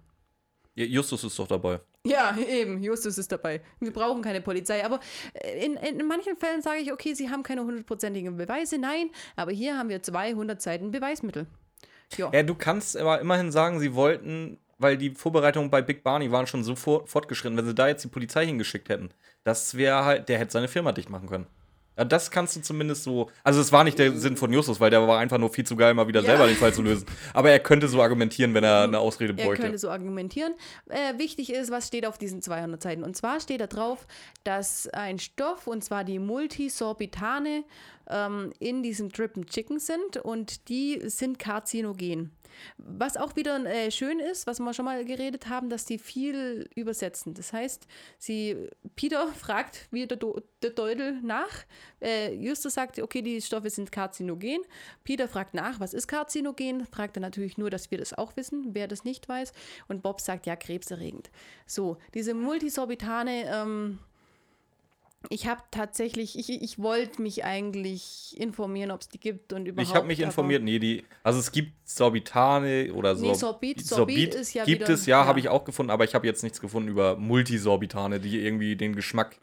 S2: Ja, Justus ist doch dabei.
S1: Ja, eben, Justus ist dabei. Wir brauchen keine Polizei. Aber äh, in, in manchen Fällen sage ich, okay, sie haben keine hundertprozentigen Beweise. Nein, aber hier haben wir 200 Seiten Beweismittel. Ja,
S2: Ja, du kannst aber immerhin sagen, sie wollten, weil die Vorbereitungen bei Big Barney waren schon so for fortgeschritten, wenn sie da jetzt die Polizei hingeschickt hätten, das wäre halt, der hätte seine Firma dicht machen können. Ja, das kannst du zumindest so. Also, es war nicht der Sinn von Justus, weil der war einfach nur viel zu geil, mal wieder
S1: Ja.
S2: selber den Fall zu lösen. Aber er könnte so argumentieren, wenn er eine Ausrede
S1: er
S2: bräuchte.
S1: könnte so argumentieren. Äh, wichtig ist, was steht auf diesen 200 Seiten. Und zwar steht da drauf, dass ein Stoff, und zwar die Multisorbitane, ähm, in diesem Drippin' Chicken sind und die sind karzinogen. Was auch wieder äh, schön ist, was wir schon mal geredet haben, dass die viel übersetzen. Das heißt, sie, Peter [LAUGHS] fragt wie der, Do, der Deutel nach. Äh, Justus sagt, okay, die Stoffe sind karzinogen. Peter fragt nach, was ist karzinogen? Fragt er natürlich nur, dass wir das auch wissen, wer das nicht weiß. Und Bob sagt, ja, krebserregend. So, diese Multisorbitane, ähm, ich habe tatsächlich, ich, ich wollte mich eigentlich informieren, ob es die gibt und überhaupt.
S2: Ich habe mich informiert, nee, die, also es gibt Sorbitane oder so.
S1: Nee, Sorbit- Sorbit ist ja
S2: Gibt
S1: wieder-
S2: es, ja,
S1: ja.
S2: habe ich auch gefunden, aber ich habe jetzt nichts gefunden über Multisorbitane, die irgendwie den Geschmack.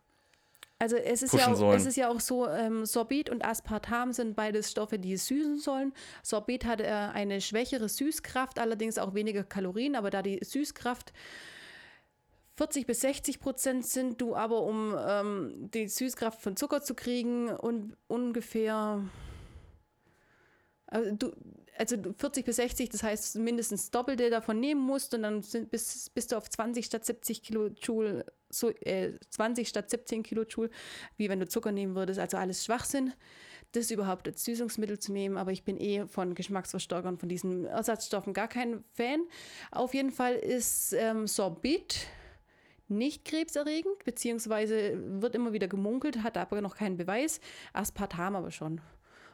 S1: Also es ist, ja auch,
S2: sollen.
S1: es ist ja auch so, ähm, Sorbit und Aspartam sind beides Stoffe, die es süßen sollen. Sorbit hat äh, eine schwächere Süßkraft, allerdings auch weniger Kalorien, aber da die Süßkraft 40 bis 60 Prozent sind, du aber um ähm, die Süßkraft von Zucker zu kriegen und ungefähr also du, also du 40 bis 60, das heißt mindestens Doppelte davon nehmen musst und dann sind, bist, bist du auf 20 statt 70 Kilojoule, so, äh, 20 statt 17 Kilojoule, wie wenn du Zucker nehmen würdest, also alles Schwachsinn, das überhaupt als Süßungsmittel zu nehmen, aber ich bin eh von Geschmacksverstärkern, von diesen Ersatzstoffen gar kein Fan. Auf jeden Fall ist ähm, Sorbit nicht krebserregend, beziehungsweise wird immer wieder gemunkelt, hat aber noch keinen Beweis. Aspartam aber schon.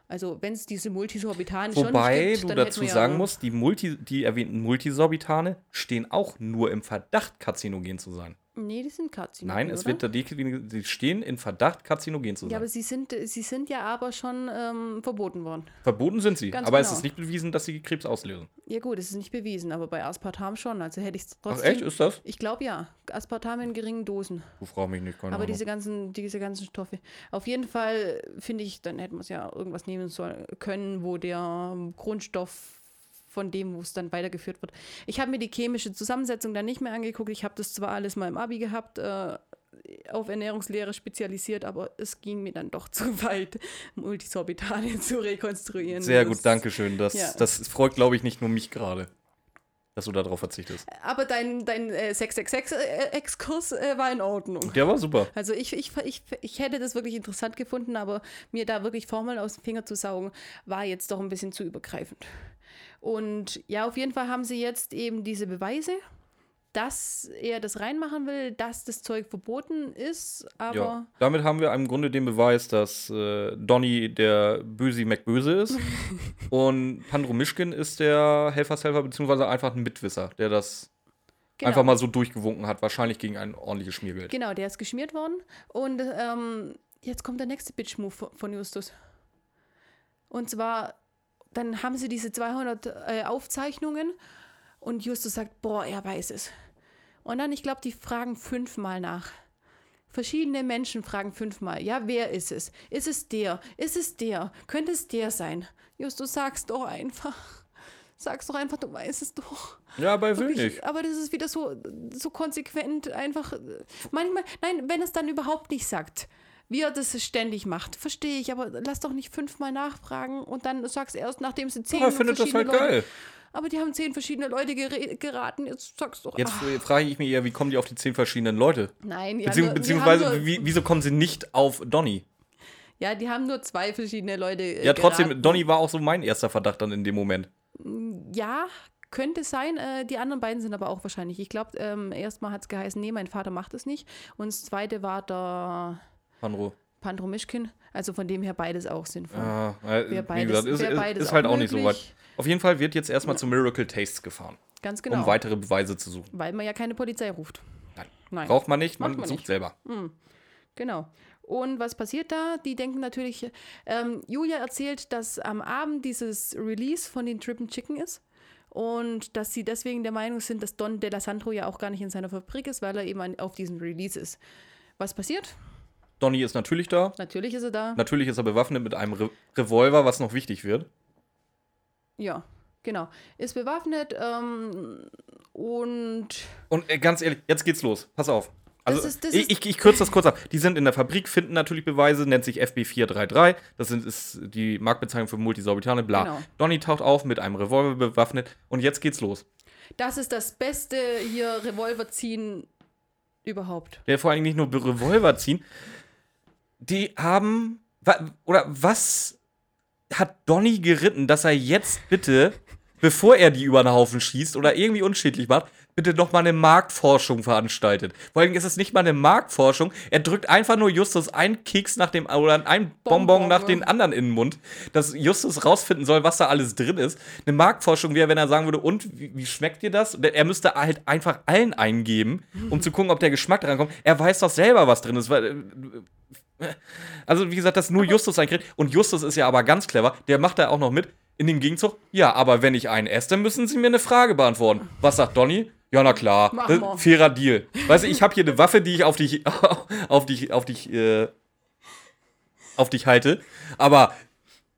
S1: Also wenn es diese Multisorbitanen schon
S2: Wobei
S1: nicht gibt,
S2: du dazu sagen
S1: ja,
S2: musst, die, Multi, die erwähnten Multisorbitane stehen auch nur im Verdacht, karzinogen zu sein.
S1: Nee, die sind karzinogen,
S2: Nein, es
S1: oder?
S2: wird da die, die stehen in Verdacht, karzinogen zu sein.
S1: Ja, aber sie sind, sie sind ja aber schon ähm, verboten worden.
S2: Verboten sind sie,
S1: Ganz
S2: aber es
S1: genau.
S2: ist nicht bewiesen, dass sie Krebs auslösen.
S1: Ja gut, es ist nicht bewiesen, aber bei Aspartam schon. Also hätte ich es
S2: Ach
S1: trotzdem...
S2: echt, ist das?
S1: Ich glaube ja. Aspartam in geringen Dosen.
S2: Du fragst mich nicht, keine
S1: Aber
S2: Ahnung.
S1: diese ganzen, diese ganzen Stoffe. Auf jeden Fall finde ich, dann hätte man es ja irgendwas nehmen sollen, können, wo der Grundstoff von dem, wo es dann weitergeführt wird. Ich habe mir die chemische Zusammensetzung dann nicht mehr angeguckt. Ich habe das zwar alles mal im Abi gehabt, äh, auf Ernährungslehre spezialisiert, aber es ging mir dann doch [LAUGHS] zu weit, Multisorbitane zu rekonstruieren.
S2: Sehr gut, danke schön. Das,
S1: Ja.
S2: das freut, glaube ich, nicht nur mich gerade, dass du darauf verzichtest.
S1: Aber dein, dein äh, 666-Exkurs äh, war in Ordnung.
S2: Der war super.
S1: Also ich, ich, ich, ich hätte das wirklich interessant gefunden, aber mir da wirklich Formeln aus dem Finger zu saugen, war jetzt doch ein bisschen zu übergreifend. Und ja, auf jeden Fall haben sie jetzt eben diese Beweise, dass er das reinmachen will, dass das Zeug verboten ist, aber
S2: Ja. Damit haben wir im Grunde den Beweis, dass äh, Donny der Bösi McBöse ist [LAUGHS] und Pandro Mischkin ist der Helfershelfer, beziehungsweise einfach ein Mitwisser, der das
S1: Genau.
S2: einfach mal so durchgewunken hat, wahrscheinlich gegen ein ordentliches Schmiergeld.
S1: Genau, der ist geschmiert worden. Und ähm, jetzt kommt der nächste Bitch-Move von- von Justus. Und zwar, dann haben sie diese 200 äh, Aufzeichnungen und Justus sagt, boah, er weiß es. Und dann, ich glaube, die fragen fünfmal nach. Verschiedene Menschen fragen fünfmal, ja, wer ist es? Ist es der? Ist es der? Könnte es der sein? Justus, sag's doch einfach. Sag's doch einfach, du weißt es doch.
S2: Ja, will
S1: Wirklich. Aber das ist wieder so, so konsequent einfach. Manchmal, nein, wenn es dann überhaupt nicht sagt, wie er das ständig macht, verstehe ich, aber lass doch nicht fünfmal nachfragen und dann sagst erst, nachdem sie zehn
S2: Ja, er findet das
S1: verschiedene
S2: halt
S1: Leute,
S2: geil.
S1: Aber die haben zehn verschiedene Leute geraten, jetzt sagst doch.
S2: Jetzt
S1: ah,
S2: frage ich mich eher, wie kommen die auf die zehn verschiedenen Leute?
S1: nein, die
S2: Beziehungs beziehungsweise, wie, wieso kommen sie nicht auf Donny?
S1: ja, die haben nur zwei verschiedene Leute. äh,
S2: Ja, trotzdem,
S1: geraten.
S2: Donny war auch so mein erster Verdacht dann in dem Moment.
S1: Ja, könnte sein. Äh, die anderen beiden sind aber auch wahrscheinlich. Ich glaube, ähm, erstmal hat es geheißen, nee, mein Vater macht es nicht. Und das zweite war der
S2: Panro.
S1: Pandro Mischkin. Also von dem her beides auch sinnvoll.
S2: Ja, äh, wie
S1: beides-
S2: gesagt, ist, ist,
S1: beides
S2: ist halt
S1: auch
S2: auch nicht so weit. Auf jeden Fall wird jetzt erstmal zu Miracle Tastes gefahren,
S1: Ganz genau.
S2: um weitere Beweise zu suchen.
S1: Weil man ja keine Polizei ruft.
S2: Nein.
S1: Nein.
S2: Braucht man nicht, man,
S1: man
S2: sucht
S1: nicht.
S2: selber.
S1: Genau. Und was passiert da? Die denken natürlich, ähm, Julia erzählt, dass am Abend dieses Release von den Trippen Chicken ist. Und dass sie deswegen der Meinung sind, dass Don De La Sandro ja auch gar nicht in seiner Fabrik ist, weil er eben an, auf diesem Release ist. Was passiert?
S2: Donny ist natürlich da.
S1: Natürlich ist er da.
S2: Natürlich ist er bewaffnet mit einem Re Revolver, was noch wichtig wird.
S1: Ja, genau. Ist bewaffnet ähm, und
S2: Und äh, ganz ehrlich, jetzt geht's los. Pass auf. Also,
S1: Das ist- das
S2: ich, ich, ich kürze das kurz ab. Die sind in der Fabrik, finden natürlich Beweise, nennt sich FB433. Das sind, ist die Marktbezeichnung für Multisorbitane, bla.
S1: Genau.
S2: Donny taucht auf mit einem Revolver bewaffnet und jetzt geht's los.
S1: das ist das beste hier Revolver ziehen überhaupt.
S2: Der vor allem nicht nur Revolver ziehen. Die haben. Oder was hat Donny geritten, dass er jetzt bitte, bevor er die über den Haufen schießt oder irgendwie unschädlich macht, bitte noch mal eine Marktforschung veranstaltet. Vor allem ist es nicht mal eine Marktforschung. Er drückt einfach nur Justus einen Keks nach dem oder einen Bonbon,
S1: Bonbon,
S2: nach
S1: ja.
S2: den anderen in den Mund, dass Justus rausfinden soll, was da alles drin ist. Eine Marktforschung wäre, wenn er sagen würde, und wie, wie schmeckt dir das? Er müsste halt einfach allen eingeben, um zu gucken, ob der Geschmack dran kommt. Er weiß doch selber, was drin ist. weil, äh, [LAUGHS] Also, wie gesagt, dass nur Justus einkriegt. Und Justus ist ja aber ganz clever. Der macht da auch noch mit in dem Gegenzug. Ja, aber wenn ich einen esse, dann müssen Sie mir eine Frage beantworten. Was sagt Donny? Ja, na klar. Fairer Deal. Weißt du, ich habe hier eine Waffe, die ich auf dich, [LAUGHS] auf dich, auf dich, äh, auf dich halte. Aber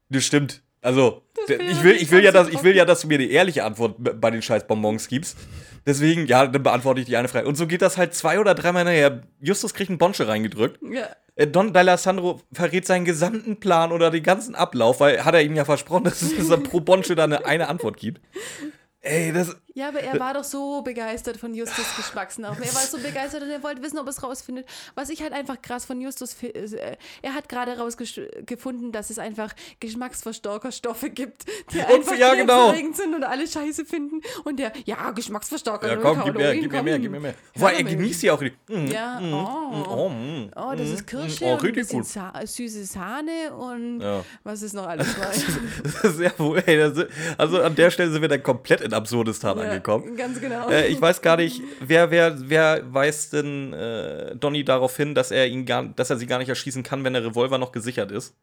S2: das stimmt. Also, ich will, ich will ja, dass, ich will ja, dass du mir eine ehrliche Antwort bei den scheiß Bonbons gibst. Deswegen, ja, dann beantworte ich die eine Frage. Und so geht das halt zwei oder dreimal nachher. Justus kriegt einen Bonsche reingedrückt.
S1: Ja.
S2: Äh, Don D'Alessandro verrät seinen gesamten Plan oder den ganzen Ablauf, weil hat er ihm ja versprochen, [LAUGHS] dass es pro Bonsche da eine, eine Antwort gibt. Ey, das.
S1: Ja, aber er war doch so begeistert von Justus Geschmacksnerven. Er war so begeistert und er wollte wissen, ob er es rausfindet. Was ich halt einfach krass von Justus, äh, er hat gerade rausgefunden, dass es einfach Geschmacksverstärkerstoffe gibt, die [LAUGHS] einfach
S2: ja, genau.
S1: sind und alle scheiße finden. Und der, ja, Geschmacksverstärker.
S2: Ja, komm, gib mir, gib mir mehr, gib mir mehr. Weil er genießt ja auch. Mm,
S1: Ja,
S2: mm,
S1: oh.
S2: mm, oh, mm,
S1: Oh, das ist Kirsche
S2: mm, Oh,
S1: und ein
S2: richtig
S1: bisschen
S2: gut.
S1: Süße Sahne und
S2: Ja.
S1: was ist noch [LAUGHS] alles bei.
S2: Das ist ja wohl, ey, das ist, also an der Stelle sind wir dann komplett in Absurdistan angekommen.
S1: Ganz genau.
S2: Äh, ich weiß gar nicht, wer, wer, wer weist denn äh, Donny darauf hin, dass er ihn gar, dass er sie gar nicht erschießen kann, wenn der Revolver noch gesichert ist?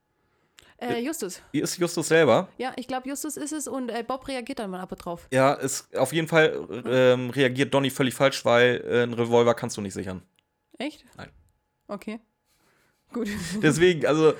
S1: äh, Justus.
S2: Ist Justus selber?
S1: Ja, ich glaube, Justus ist es und äh, Bob reagiert dann mal aber drauf.
S2: Ja, ist, auf jeden Fall ähm, reagiert Donny völlig falsch, weil äh, einen Revolver kannst du nicht sichern.
S1: Echt?
S2: Nein.
S1: Okay. Gut.
S2: Deswegen, also,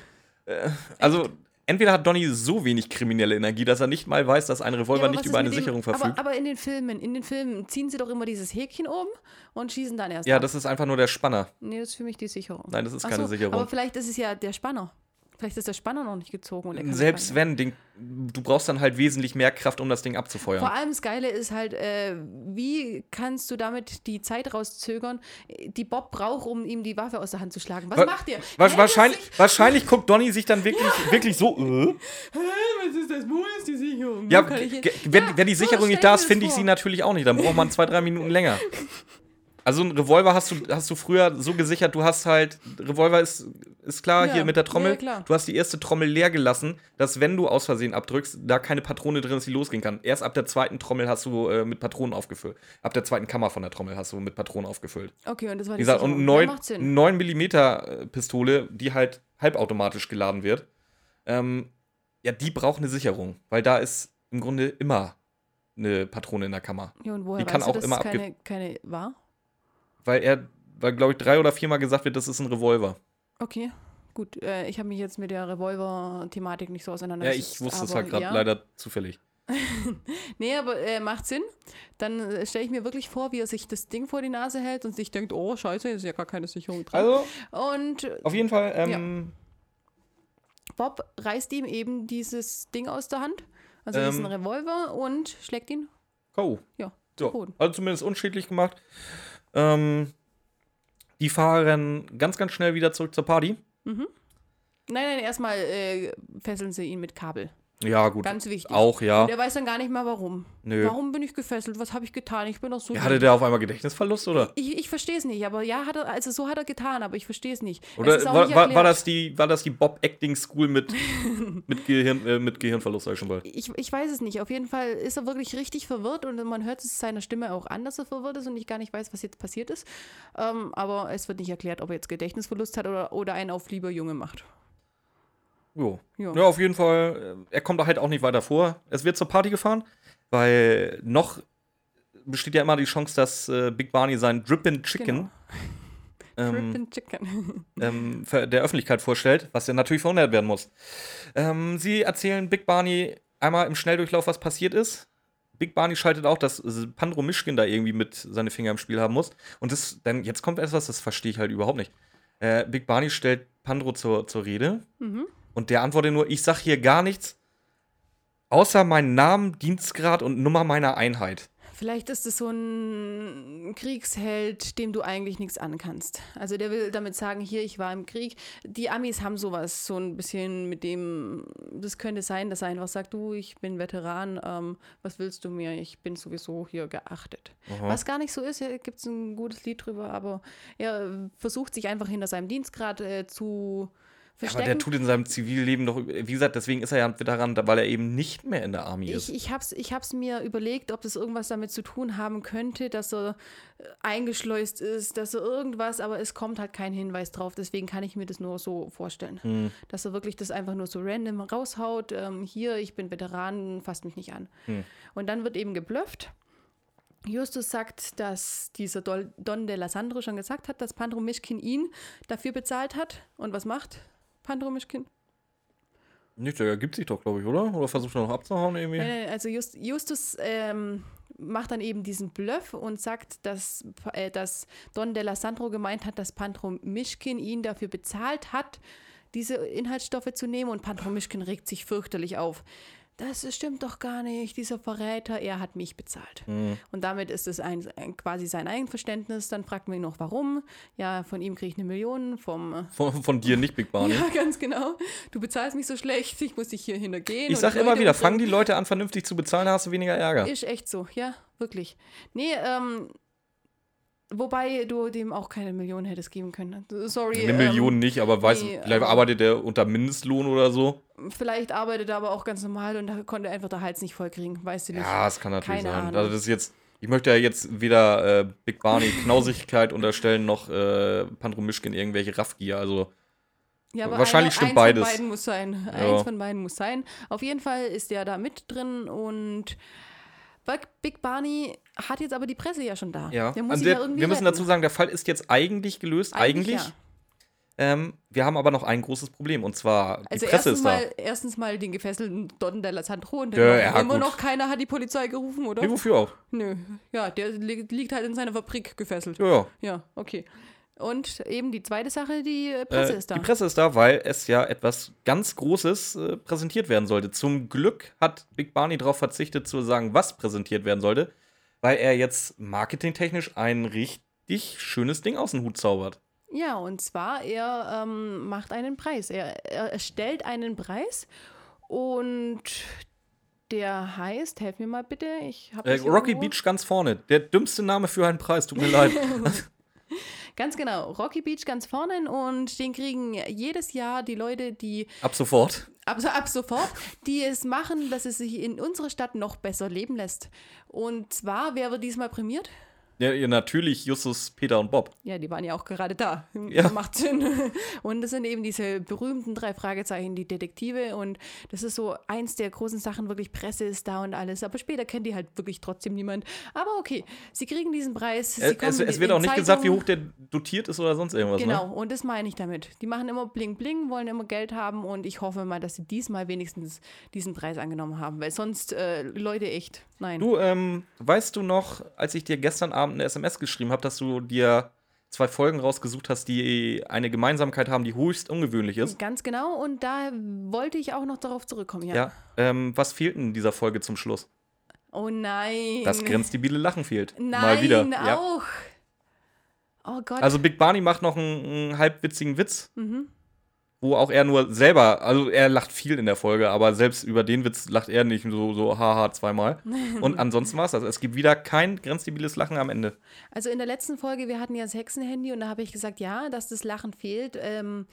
S2: äh, also entweder hat Donny so wenig kriminelle Energie, dass er nicht mal weiß, dass ein Revolver
S1: Ja,
S2: nicht über eine
S1: dem-
S2: Sicherung verfügt.
S1: Aber, aber in den Filmen, in den Filmen ziehen sie doch immer dieses Häkchen oben und schießen dann erst.
S2: ja,
S1: ab.
S2: das ist einfach nur der Spanner.
S1: Nee, das ist für mich die Sicherung.
S2: Nein, das ist
S1: Ach
S2: keine
S1: so,
S2: Sicherung.
S1: Aber vielleicht ist es ja der Spanner. Vielleicht ist der Spanner noch nicht gezogen. Und er
S2: Selbst wenn, den, du brauchst dann halt wesentlich mehr Kraft, um das Ding abzufeuern.
S1: Vor allem das Geile ist halt, äh, wie kannst du damit die Zeit rauszögern, die Bob braucht, um ihm die Waffe aus der Hand zu schlagen? Was
S2: Wa-
S1: macht ihr?
S2: Wa
S1: Hält
S2: wahrscheinlich, wahrscheinlich guckt Donny sich dann wirklich, wirklich so. Äh?
S1: Was ist das? Wo ist die Sicherung?
S2: Ja, wenn,
S1: Ja,
S2: wenn die
S1: so
S2: Sicherung
S1: stell
S2: nicht da ist, finde ich sie natürlich auch nicht. Dann braucht man zwei, drei Minuten länger. [LAUGHS] Also ein Revolver hast du, hast du früher so gesichert, du hast halt, Revolver ist, ist klar,
S1: Ja,
S2: hier mit der Trommel.
S1: ja.
S2: Du hast die erste Trommel leer gelassen, dass wenn du aus Versehen abdrückst, da keine Patrone drin ist, die losgehen kann. Erst ab der zweiten Trommel hast du äh, mit Patronen aufgefüllt. Ab der zweiten Kammer von der Trommel hast du mit Patronen aufgefüllt.
S1: Okay, und das war
S2: Wie
S1: die
S2: gesagt,
S1: Sicherung.
S2: und
S1: Ja,
S2: 9,
S1: macht Sinn.
S2: 9 mm Pistole, die halt halbautomatisch geladen wird, ähm, ja, die braucht eine Sicherung, weil da ist im Grunde immer eine Patrone in der Kammer.
S1: Ja, und woher
S2: die kann
S1: weißt
S2: auch
S1: du, dass
S2: immer
S1: es keine, keine war?
S2: Weil er, weil glaube ich drei oder viermal gesagt wird, das ist ein Revolver.
S1: Okay, gut. Äh, ich habe mich jetzt mit der Revolver-Thematik nicht so
S2: Ja,
S1: auseinandergesetzt.
S2: ich wusste es halt gerade
S1: ja.
S2: leider zufällig. [LAUGHS]
S1: Nee, aber äh, macht Sinn. Dann äh, stelle ich mir wirklich vor, wie er sich das Ding vor die Nase hält und sich denkt, oh, scheiße, ist ja gar keine Sicherung drin.
S2: Also,
S1: und äh,
S2: auf jeden Fall, ähm,
S1: Bob reißt ihm eben dieses Ding aus der Hand, also
S2: Ähm.
S1: diesen Revolver, und schlägt ihn.
S2: K.O.
S1: Ja,
S2: So,
S1: Boden.
S2: also zumindest unschädlich gemacht. Ähm, die fahren ganz, ganz schnell wieder zurück zur Party.
S1: Nein, nein, erstmal äh, fesseln sie ihn mit Kabel.
S2: Ja, gut.
S1: Ganz wichtig.
S2: Auch, ja.
S1: Und er weiß dann gar nicht mehr, warum.
S2: Nö.
S1: Warum bin ich gefesselt? Was habe ich getan? Ich bin doch so.
S2: Ja, hatte der auf einmal Gedächtnisverlust, oder?
S1: ich ich verstehe es nicht, aber ja, hat er, also so hat er getan, aber ich verstehe es nicht.
S2: Oder war,
S1: nicht
S2: war, war, das die, war das die Bob Acting School mit, [LAUGHS] mit, Gehirn, äh, mit Gehirnverlust, sag ich schon bald.
S1: Ich, ich weiß es nicht. Auf jeden Fall ist er wirklich richtig verwirrt und man hört es seiner Stimme auch an, dass er verwirrt ist und ich gar nicht weiß, was jetzt passiert ist. Ähm, aber es wird nicht erklärt, ob er jetzt Gedächtnisverlust hat oder, oder einen auf lieber Junge macht.
S2: Jo.
S1: Ja.
S2: Ja, auf jeden Fall. äh, Er kommt da halt auch nicht weiter vor. Es wird zur Party gefahren, weil noch besteht ja immer die Chance, dass äh, Big Barney sein Drippin' Chicken
S1: Genau. [LAUGHS]
S2: ähm,
S1: Chicken. [LAUGHS]
S2: ähm, der Öffentlichkeit vorstellt, was ja natürlich verhindert werden muss. Ähm, sie erzählen Big Barney einmal im Schnelldurchlauf, was passiert ist. Big Barney schaltet auch, dass äh, Pandro Mischkin da irgendwie mit seine Finger im Spiel haben muss. Und das, dann, jetzt kommt etwas, das verstehe ich halt überhaupt nicht. Äh, Big Barney stellt Pandro zur, zur Rede
S1: Mhm.
S2: Und der antwortet nur: Ich sag hier gar nichts, außer meinen Namen, Dienstgrad und Nummer meiner Einheit.
S1: Vielleicht ist es so ein Kriegsheld, dem du eigentlich nichts ankannst. Also der will damit sagen, hier, ich war im Krieg. Die Amis haben sowas, so ein bisschen mit dem, das könnte sein, dass er einfach sagt, du, ich bin Veteran, ähm, was willst du mir? Ich bin sowieso hier geachtet.
S2: Aha.
S1: Was gar nicht so ist, gibt es ein gutes Lied drüber, aber er versucht sich einfach hinter seinem Dienstgrad äh, zu
S2: Ja, aber
S1: verstecken.
S2: der tut in seinem Zivilleben doch, wie gesagt, deswegen ist er ja ein Veteran, weil er eben nicht mehr in der Army ist.
S1: Ich, ich habe es ich hab's mir überlegt, ob das irgendwas damit zu tun haben könnte, dass er äh, eingeschleust ist, dass er irgendwas, aber es kommt halt kein Hinweis drauf. Deswegen kann ich mir das nur so vorstellen.
S2: Hm.
S1: Dass er wirklich das einfach nur so random raushaut. Ähm, hier, ich bin Veteran, fasst mich nicht an.
S2: Hm.
S1: Und dann wird eben geblufft. Justus sagt, dass dieser Don de la Sandro schon gesagt hat, dass Pandro Mischkin ihn dafür bezahlt hat. Und was macht Pandro Mischkin?
S2: Nicht, der ergibt sich doch, glaube ich, oder? Oder versucht er noch abzuhauen irgendwie?
S1: Nein, also Just, Justus ähm, macht dann eben diesen Bluff und sagt, dass, äh, dass Don de la Sandro gemeint hat, dass Pantro Mischkin ihn dafür bezahlt hat, diese Inhaltsstoffe zu nehmen und Pantro Mischkin regt sich fürchterlich auf. Das stimmt doch gar nicht, dieser Verräter, er hat mich bezahlt.
S2: Mhm.
S1: Und damit ist es ein, ein, quasi sein Einverständnis. Dann fragt man ihn noch, warum. Ja, von ihm kriege ich eine Million, vom äh,
S2: Von, von dir nicht, Big Barney. [LAUGHS]
S1: ja, ganz genau. Du bezahlst mich so schlecht, ich muss dich hier hintergehen.
S2: ich
S1: und
S2: sag immer wieder,
S1: umbringen.
S2: fang die Leute an, vernünftig zu bezahlen, da hast du weniger Ärger.
S1: Ist echt so, ja, wirklich. Nee, ähm, wobei du dem auch keine Million hättest geben können. Sorry.
S2: Eine
S1: ähm,
S2: Million nicht, aber weiß,
S1: nee,
S2: vielleicht
S1: aber-
S2: arbeitet der unter Mindestlohn oder so.
S1: Vielleicht arbeitet er aber auch ganz normal und da konnte einfach der Hals nicht voll kriegen, weißt du nicht.
S2: Ja, das kann natürlich
S1: Keine
S2: sein.
S1: Ahnung.
S2: Also das ist jetzt, ich möchte ja jetzt weder äh, Big Barney Knausigkeit unterstellen, noch äh, Pandro Mischkin irgendwelche Raffgier. Also
S1: Ja, aber
S2: Wahrscheinlich
S1: einer,
S2: stimmt
S1: eins
S2: beides.
S1: Von beiden muss sein.
S2: Ja.
S1: Eins von beiden muss sein. Auf jeden Fall ist der da mit drin und Big- Big Barney hat jetzt aber die Presse ja schon da.
S2: ja.
S1: Der muss
S2: der,
S1: ja irgendwie
S2: wir müssen
S1: retten.
S2: dazu sagen, der Fall ist jetzt eigentlich gelöst. Eigentlich.
S1: ja.
S2: Ähm, wir haben aber noch ein großes Problem und zwar die
S1: Also
S2: Presse
S1: erstens
S2: ist da.
S1: mal, erstens mal den gefesselten Don de la Sandro und
S2: Ja, ja,
S1: immer
S2: gut.
S1: noch keiner hat die Polizei gerufen, oder?
S2: Nee, wofür auch?
S1: Nö. Ja, der li liegt halt in seiner Fabrik gefesselt.
S2: Ja, ja.
S1: Ja, okay. Und eben die zweite Sache, die äh, Presse
S2: Äh,
S1: ist da.
S2: Die Presse ist da, weil es ja etwas ganz Großes äh, präsentiert werden sollte. Zum Glück hat Big Barney darauf verzichtet zu sagen, was präsentiert werden sollte, weil er jetzt marketingtechnisch ein richtig schönes Ding aus dem Hut zaubert.
S1: Ja, und zwar, er ähm, macht einen Preis. Er, er erstellt einen Preis und Der heißt, helf mir mal bitte, ich habe
S2: Äh, Rocky Beach ganz vorne. Der dümmste Name für einen Preis, tut mir leid. [LAUGHS] [LAUGHS]
S1: Ganz genau, Rocky Beach ganz vorne und den kriegen jedes Jahr die Leute, die
S2: Ab sofort.
S1: ab, ab sofort, die es machen, dass es sich in unserer Stadt noch besser leben lässt. Und zwar, wer wird diesmal prämiert?
S2: Ja, natürlich Justus, Peter und Bob.
S1: Ja, die waren ja auch gerade da.
S2: Ja.
S1: Macht Sinn. [LAUGHS] Und das sind eben diese berühmten drei Fragezeichen, die Detektive. Und das ist so eins der großen Sachen, wirklich Presse ist da und alles. Aber später kennt die halt wirklich trotzdem niemand. Aber okay, sie kriegen diesen Preis.
S2: Es, es, es wird auch nicht gesagt, wie hoch der dotiert ist oder sonst irgendwas.
S1: Genau,
S2: Ne?
S1: und das meine ich damit. Die machen immer bling bling, wollen immer Geld haben und ich hoffe mal, dass sie diesmal wenigstens diesen Preis angenommen haben, weil sonst äh, Leute echt, nein.
S2: Du, ähm, weißt du noch, als ich dir gestern Abend eine SMS geschrieben habe, dass du dir zwei Folgen rausgesucht hast, die eine Gemeinsamkeit haben, die höchst ungewöhnlich ist?
S1: Ganz genau und da wollte ich auch noch darauf zurückkommen, ja.
S2: Ja. Ähm, was fehlt in dieser Folge zum Schluss?
S1: Oh nein.
S2: Das grenzdebile Lachen fehlt.
S1: Nein,
S2: Mal wieder. Ja.
S1: auch. Oh Gott.
S2: Also Big Barney macht noch einen, einen halbwitzigen Witz,
S1: Mhm.
S2: Wo auch er nur selber, also er lacht viel in der Folge, aber selbst über den Witz lacht er nicht so, so haha zweimal. [LAUGHS] Und ansonsten war es das. Es gibt wieder kein grenzdebiles Lachen am Ende.
S1: Also in der letzten Folge, wir hatten ja das Hexenhandy und da habe ich gesagt, ja, dass das Lachen fehlt, ähm,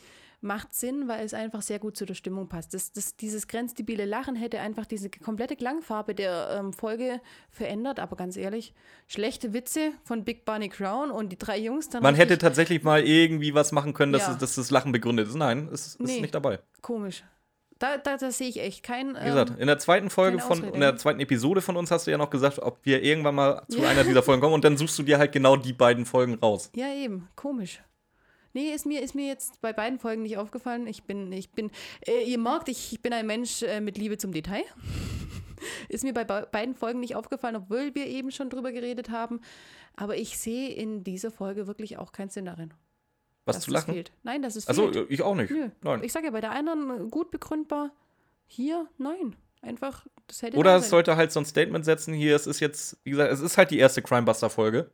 S1: macht Sinn, weil es einfach sehr gut zu der Stimmung passt. Das, das, dieses grenzdebile Lachen hätte einfach diese komplette Klangfarbe der ähm, Folge verändert, aber ganz ehrlich, schlechte Witze von Big Barney Crown und die drei Jungs dann
S2: Man hätte tatsächlich mal irgendwie was machen können, dass,
S1: Ja.
S2: es, dass das Lachen begründet ist. Nein, es ist
S1: Nee.
S2: nicht dabei.
S1: komisch. Da, da, da sehe ich echt kein.
S2: Wie gesagt, in der zweiten Folge von, in der zweiten Episode von uns hast du ja noch gesagt, ob wir irgendwann mal zu einer dieser Folgen kommen und dann suchst du dir halt genau die beiden Folgen raus.
S1: Ja, eben, komisch. Nee, ist mir, ist mir jetzt bei beiden Folgen nicht aufgefallen. Ich bin, ich bin, äh, ihr merkt, ich, ich bin ein Mensch äh, mit Liebe zum Detail. [LAUGHS] ist mir bei be beiden Folgen nicht aufgefallen, obwohl wir eben schon drüber geredet haben. Aber ich sehe in dieser Folge wirklich auch keinen Sinn darin.
S2: Was
S1: dass
S2: zu lachen?
S1: Fehlt. Nein, das ist
S2: Achso, ich auch nicht.
S1: Nö.
S2: Nein.
S1: Ich sage ja, bei der anderen gut begründbar. Hier, nein. Einfach, das hätte
S2: Oder es sollte halt so ein Statement setzen, hier, es ist jetzt, wie gesagt, es ist halt die erste Crimebuster-Folge.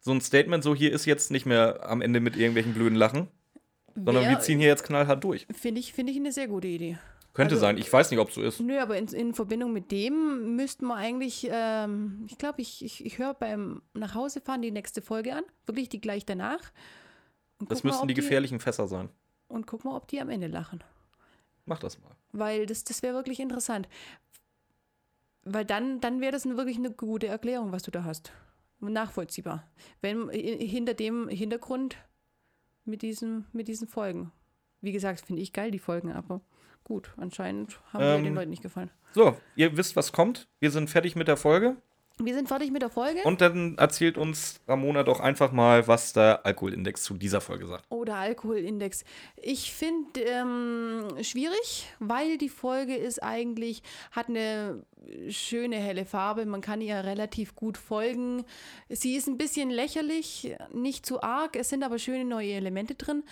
S2: So ein Statement, so hier ist jetzt nicht mehr am Ende mit irgendwelchen blöden Lachen, sondern
S1: Wär-
S2: wir ziehen hier jetzt knallhart durch.
S1: Finde ich, finde ich eine sehr gute Idee.
S2: Könnte
S1: Also-
S2: sein, ich weiß nicht, ob es so ist.
S1: Nö, aber in, in Verbindung mit dem müssten wir eigentlich, ähm, ich glaube, ich, ich, ich höre beim Nachhausefahren die nächste Folge an, wirklich die gleich danach. Und
S2: Das
S1: mal,
S2: müssten
S1: ob
S2: die gefährlichen Fässer sein.
S1: Und guck mal, ob die am Ende lachen.
S2: Mach das mal.
S1: Weil das, das wäre wirklich interessant. Weil dann, dann wäre das wirklich eine gute Erklärung, was du da hast. Nachvollziehbar. Wenn äh, hinter dem Hintergrund mit, diesem, mit diesen Folgen. Wie gesagt, finde ich geil, die Folgen, aber gut, anscheinend haben
S2: Ähm,
S1: den Leuten nicht gefallen.
S2: So, ihr wisst, was kommt. Wir sind fertig mit der Folge.
S1: Wir sind fertig mit der Folge.
S2: Und dann erzählt uns Ramona doch einfach mal, was der Alkoholindex zu dieser Folge sagt.
S1: Oder Alkoholindex. Ich finde ähm, schwierig, weil die Folge ist eigentlich, hat eine schöne helle Farbe. Man kann ihr relativ gut folgen. Sie ist ein bisschen lächerlich, nicht zu arg. Es sind aber schöne neue Elemente drin.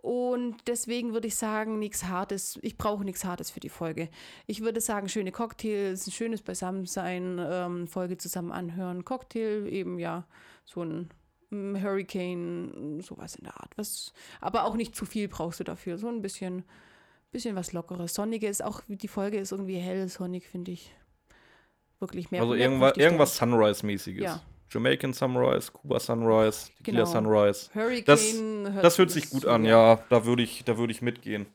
S1: Und deswegen würde ich sagen, nichts Hartes. Ich brauche nichts Hartes für die Folge. Ich würde sagen, schöne Cocktails, ein schönes Beisammensein, ähm, Folge zusammen anhören. Cocktail eben, ja, so ein mm, Hurricane, sowas in der Art. Was, aber auch nicht zu viel brauchst du dafür. So ein bisschen, bisschen was Lockeres. Sonniges, auch die Folge ist irgendwie hell, sonnig, finde ich. Wirklich mehr.
S2: Also irgendwas, irgendwas. Sunrise-mäßiges.
S1: Ja.
S2: Jamaican Sunrise, Cuba Sunrise, Tequila
S1: Genau.
S2: Sunrise.
S1: Hurricane.
S2: Das, das hört sich gut an, ja. Da würde ich, da würd ich mitgehen.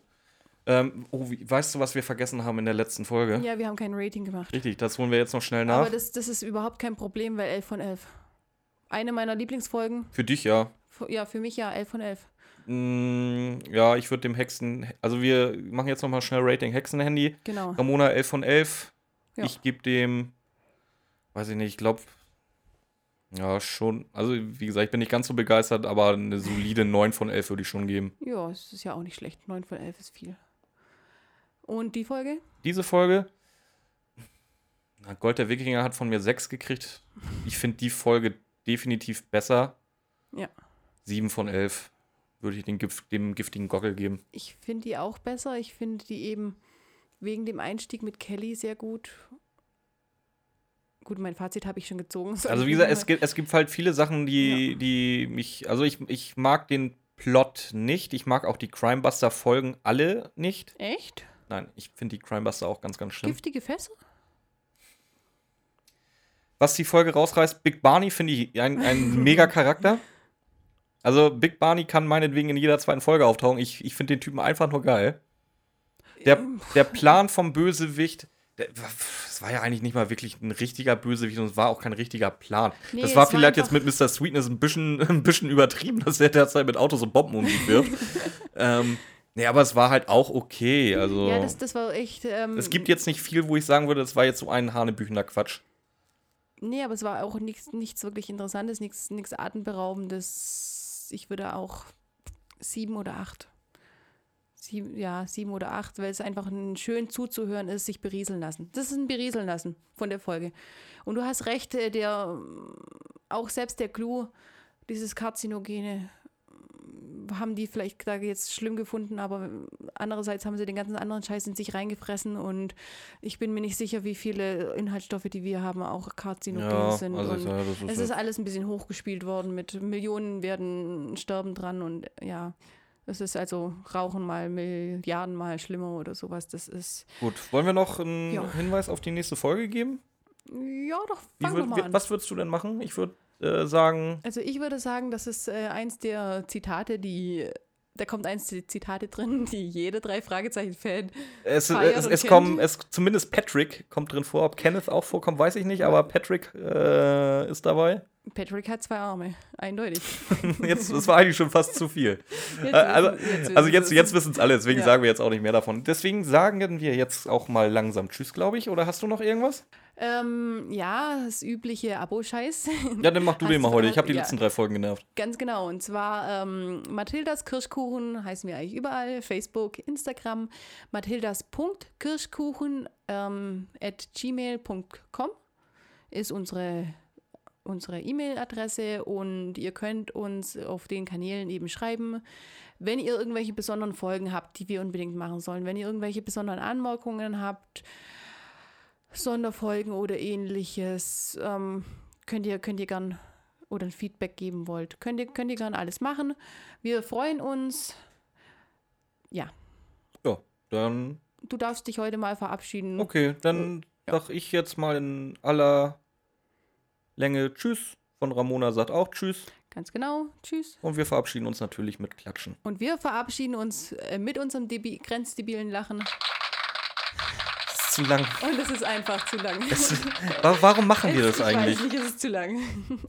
S2: Ähm, oh, wie, weißt du, was wir vergessen haben in der letzten Folge?
S1: Ja, wir haben kein Rating gemacht.
S2: Richtig, das holen wir jetzt noch schnell nach.
S1: Aber das, das ist überhaupt kein Problem, weil 11 von 11. Eine meiner Lieblingsfolgen.
S2: Für dich ja.
S1: Ja, für mich ja 11 von 11.
S2: Mm, ja, ich würde dem Hexen. Also, wir machen jetzt noch mal schnell Rating Hexenhandy.
S1: Genau.
S2: Ramona 11 von 11.
S1: Ja.
S2: Ich gebe dem. Weiß ich nicht, ich glaube. Ja, schon. Also, wie gesagt, ich bin nicht ganz so begeistert, aber eine solide 9 von 11 würde ich schon geben.
S1: Ja, es ist ja auch nicht schlecht. 9 von 11 ist viel. Und die Folge?
S2: Diese Folge. Na, Gold der Wikinger hat von mir 6 gekriegt. Ich finde die Folge definitiv besser.
S1: Ja.
S2: 7 von 11 würde ich den dem giftigen Gockel geben.
S1: Ich finde die auch besser. Ich finde die eben wegen dem Einstieg mit Kelly sehr gut. Gut, mein Fazit habe ich schon gezogen. [LAUGHS] Soll
S2: Also wie gesagt, es gibt, es gibt halt viele Sachen, die, die mich, also ich, ich mag den Plot nicht. Ich mag auch die Crimebuster-Folgen alle nicht.
S1: Echt?
S2: Nein, ich finde die Crimebuster auch ganz, ganz schlimm.
S1: Giftige Fässer?
S2: was die Folge rausreißt, Big Barney finde ich ein, ein [LAUGHS] mega Charakter. Also Big Barney kann meinetwegen in jeder zweiten Folge auftauchen. Ich, ich finde den Typen einfach nur geil. Der, der Plan vom Bösewicht, das war ja eigentlich nicht mal wirklich ein richtiger Bösewicht und es war auch kein richtiger Plan.
S1: Nee,
S2: das war
S1: es war
S2: vielleicht jetzt mit Mr. Sweetness ein bisschen, [LAUGHS] ein bisschen übertrieben, dass er derzeit mit Autos und Bomben um sich wirft. [LAUGHS] ähm, nee, aber es war halt auch okay. Also
S1: Ja, das, das war echt. Ähm,
S2: es gibt jetzt nicht viel, wo ich sagen würde, das war jetzt so ein hanebüchender Quatsch.
S1: Nee, aber es war auch nichts, nichts wirklich Interessantes, nichts, nichts Atemberaubendes. Ich würde auch sieben oder acht. Sieben, ja, sieben oder acht, weil es einfach ein schön zuzuhören ist, sich berieseln lassen. Das ist ein Berieseln lassen von der Folge. Und du hast recht, äh, der auch selbst der Clou, dieses Karzinogene, haben die vielleicht da jetzt schlimm gefunden, aber andererseits haben sie den ganzen anderen Scheiß in sich reingefressen und ich bin mir nicht sicher, wie viele Inhaltsstoffe, die wir haben, auch karzinogen sind.
S2: also
S1: und
S2: das ist
S1: es ist alles ein bisschen hochgespielt worden mit Millionen werden sterben dran und ja, es ist also Rauchen mal Milliarden mal schlimmer oder sowas. Das ist
S2: gut. Wollen wir noch einen
S1: Ja.
S2: Hinweis auf die nächste Folge geben?
S1: ja doch, wir
S2: würd,
S1: mal an.
S2: was würdest du denn machen? Ich würde äh, sagen,
S1: Also ich würde sagen, das ist äh, eins der Zitate, die da kommt eins der Zitate drin, [LAUGHS] die jede drei Fragezeichen Fan.
S2: es,
S1: Feiert
S2: es, es kommen, es, zumindest Patrick kommt drin vor. Ob Kenneth auch vorkommt, weiß ich nicht, aber Patrick äh, ist dabei.
S1: Patrick hat zwei Arme, eindeutig. [LAUGHS]
S2: Jetzt, das war eigentlich schon fast zu viel.
S1: Jetzt
S2: Äh, also,
S1: jetzt
S2: also
S1: wissen
S2: jetzt, jetzt
S1: es.
S2: wissen es alle, deswegen
S1: Ja.
S2: sagen wir jetzt auch nicht mehr davon. Deswegen sagen wir jetzt auch mal langsam Tschüss, glaube ich. Oder hast du noch irgendwas?
S1: Ähm, ja, das übliche Abo-Scheiß.
S2: Ja, dann mach du den mal heute. Ich habe die
S1: ja.
S2: letzten drei Folgen genervt.
S1: Ganz genau. Und zwar ähm, Mathildas Kirschkuchen heißen wir eigentlich überall. Facebook, Instagram. Mathildas.kirschkuchen ähm, at gmail.com ist unsere unsere E-Mail-Adresse und ihr könnt uns auf den Kanälen eben schreiben, wenn ihr irgendwelche besonderen Folgen habt, die wir unbedingt machen sollen, wenn ihr irgendwelche besonderen Anmerkungen habt, Sonderfolgen oder ähnliches, ähm, könnt ihr könnt ihr gern oder ein Feedback geben wollt, könnt ihr könnt ihr gern alles machen. Wir freuen uns. Ja,
S2: Ja, dann,
S1: du darfst dich heute mal verabschieden.
S2: okay, dann
S1: Ja.
S2: sag ich jetzt mal in aller Länge Tschüss. Von Ramona sagt auch Tschüss.
S1: Ganz genau. Tschüss.
S2: Und wir verabschieden uns natürlich mit Klatschen.
S1: Und wir verabschieden uns äh, mit unserem debi grenzdebilen Lachen.
S2: Das ist zu lang.
S1: Und es ist einfach zu lang.
S2: Wa- warum machen wir das
S1: ich
S2: eigentlich?
S1: weiß nicht, es ist zu lang. [LAUGHS]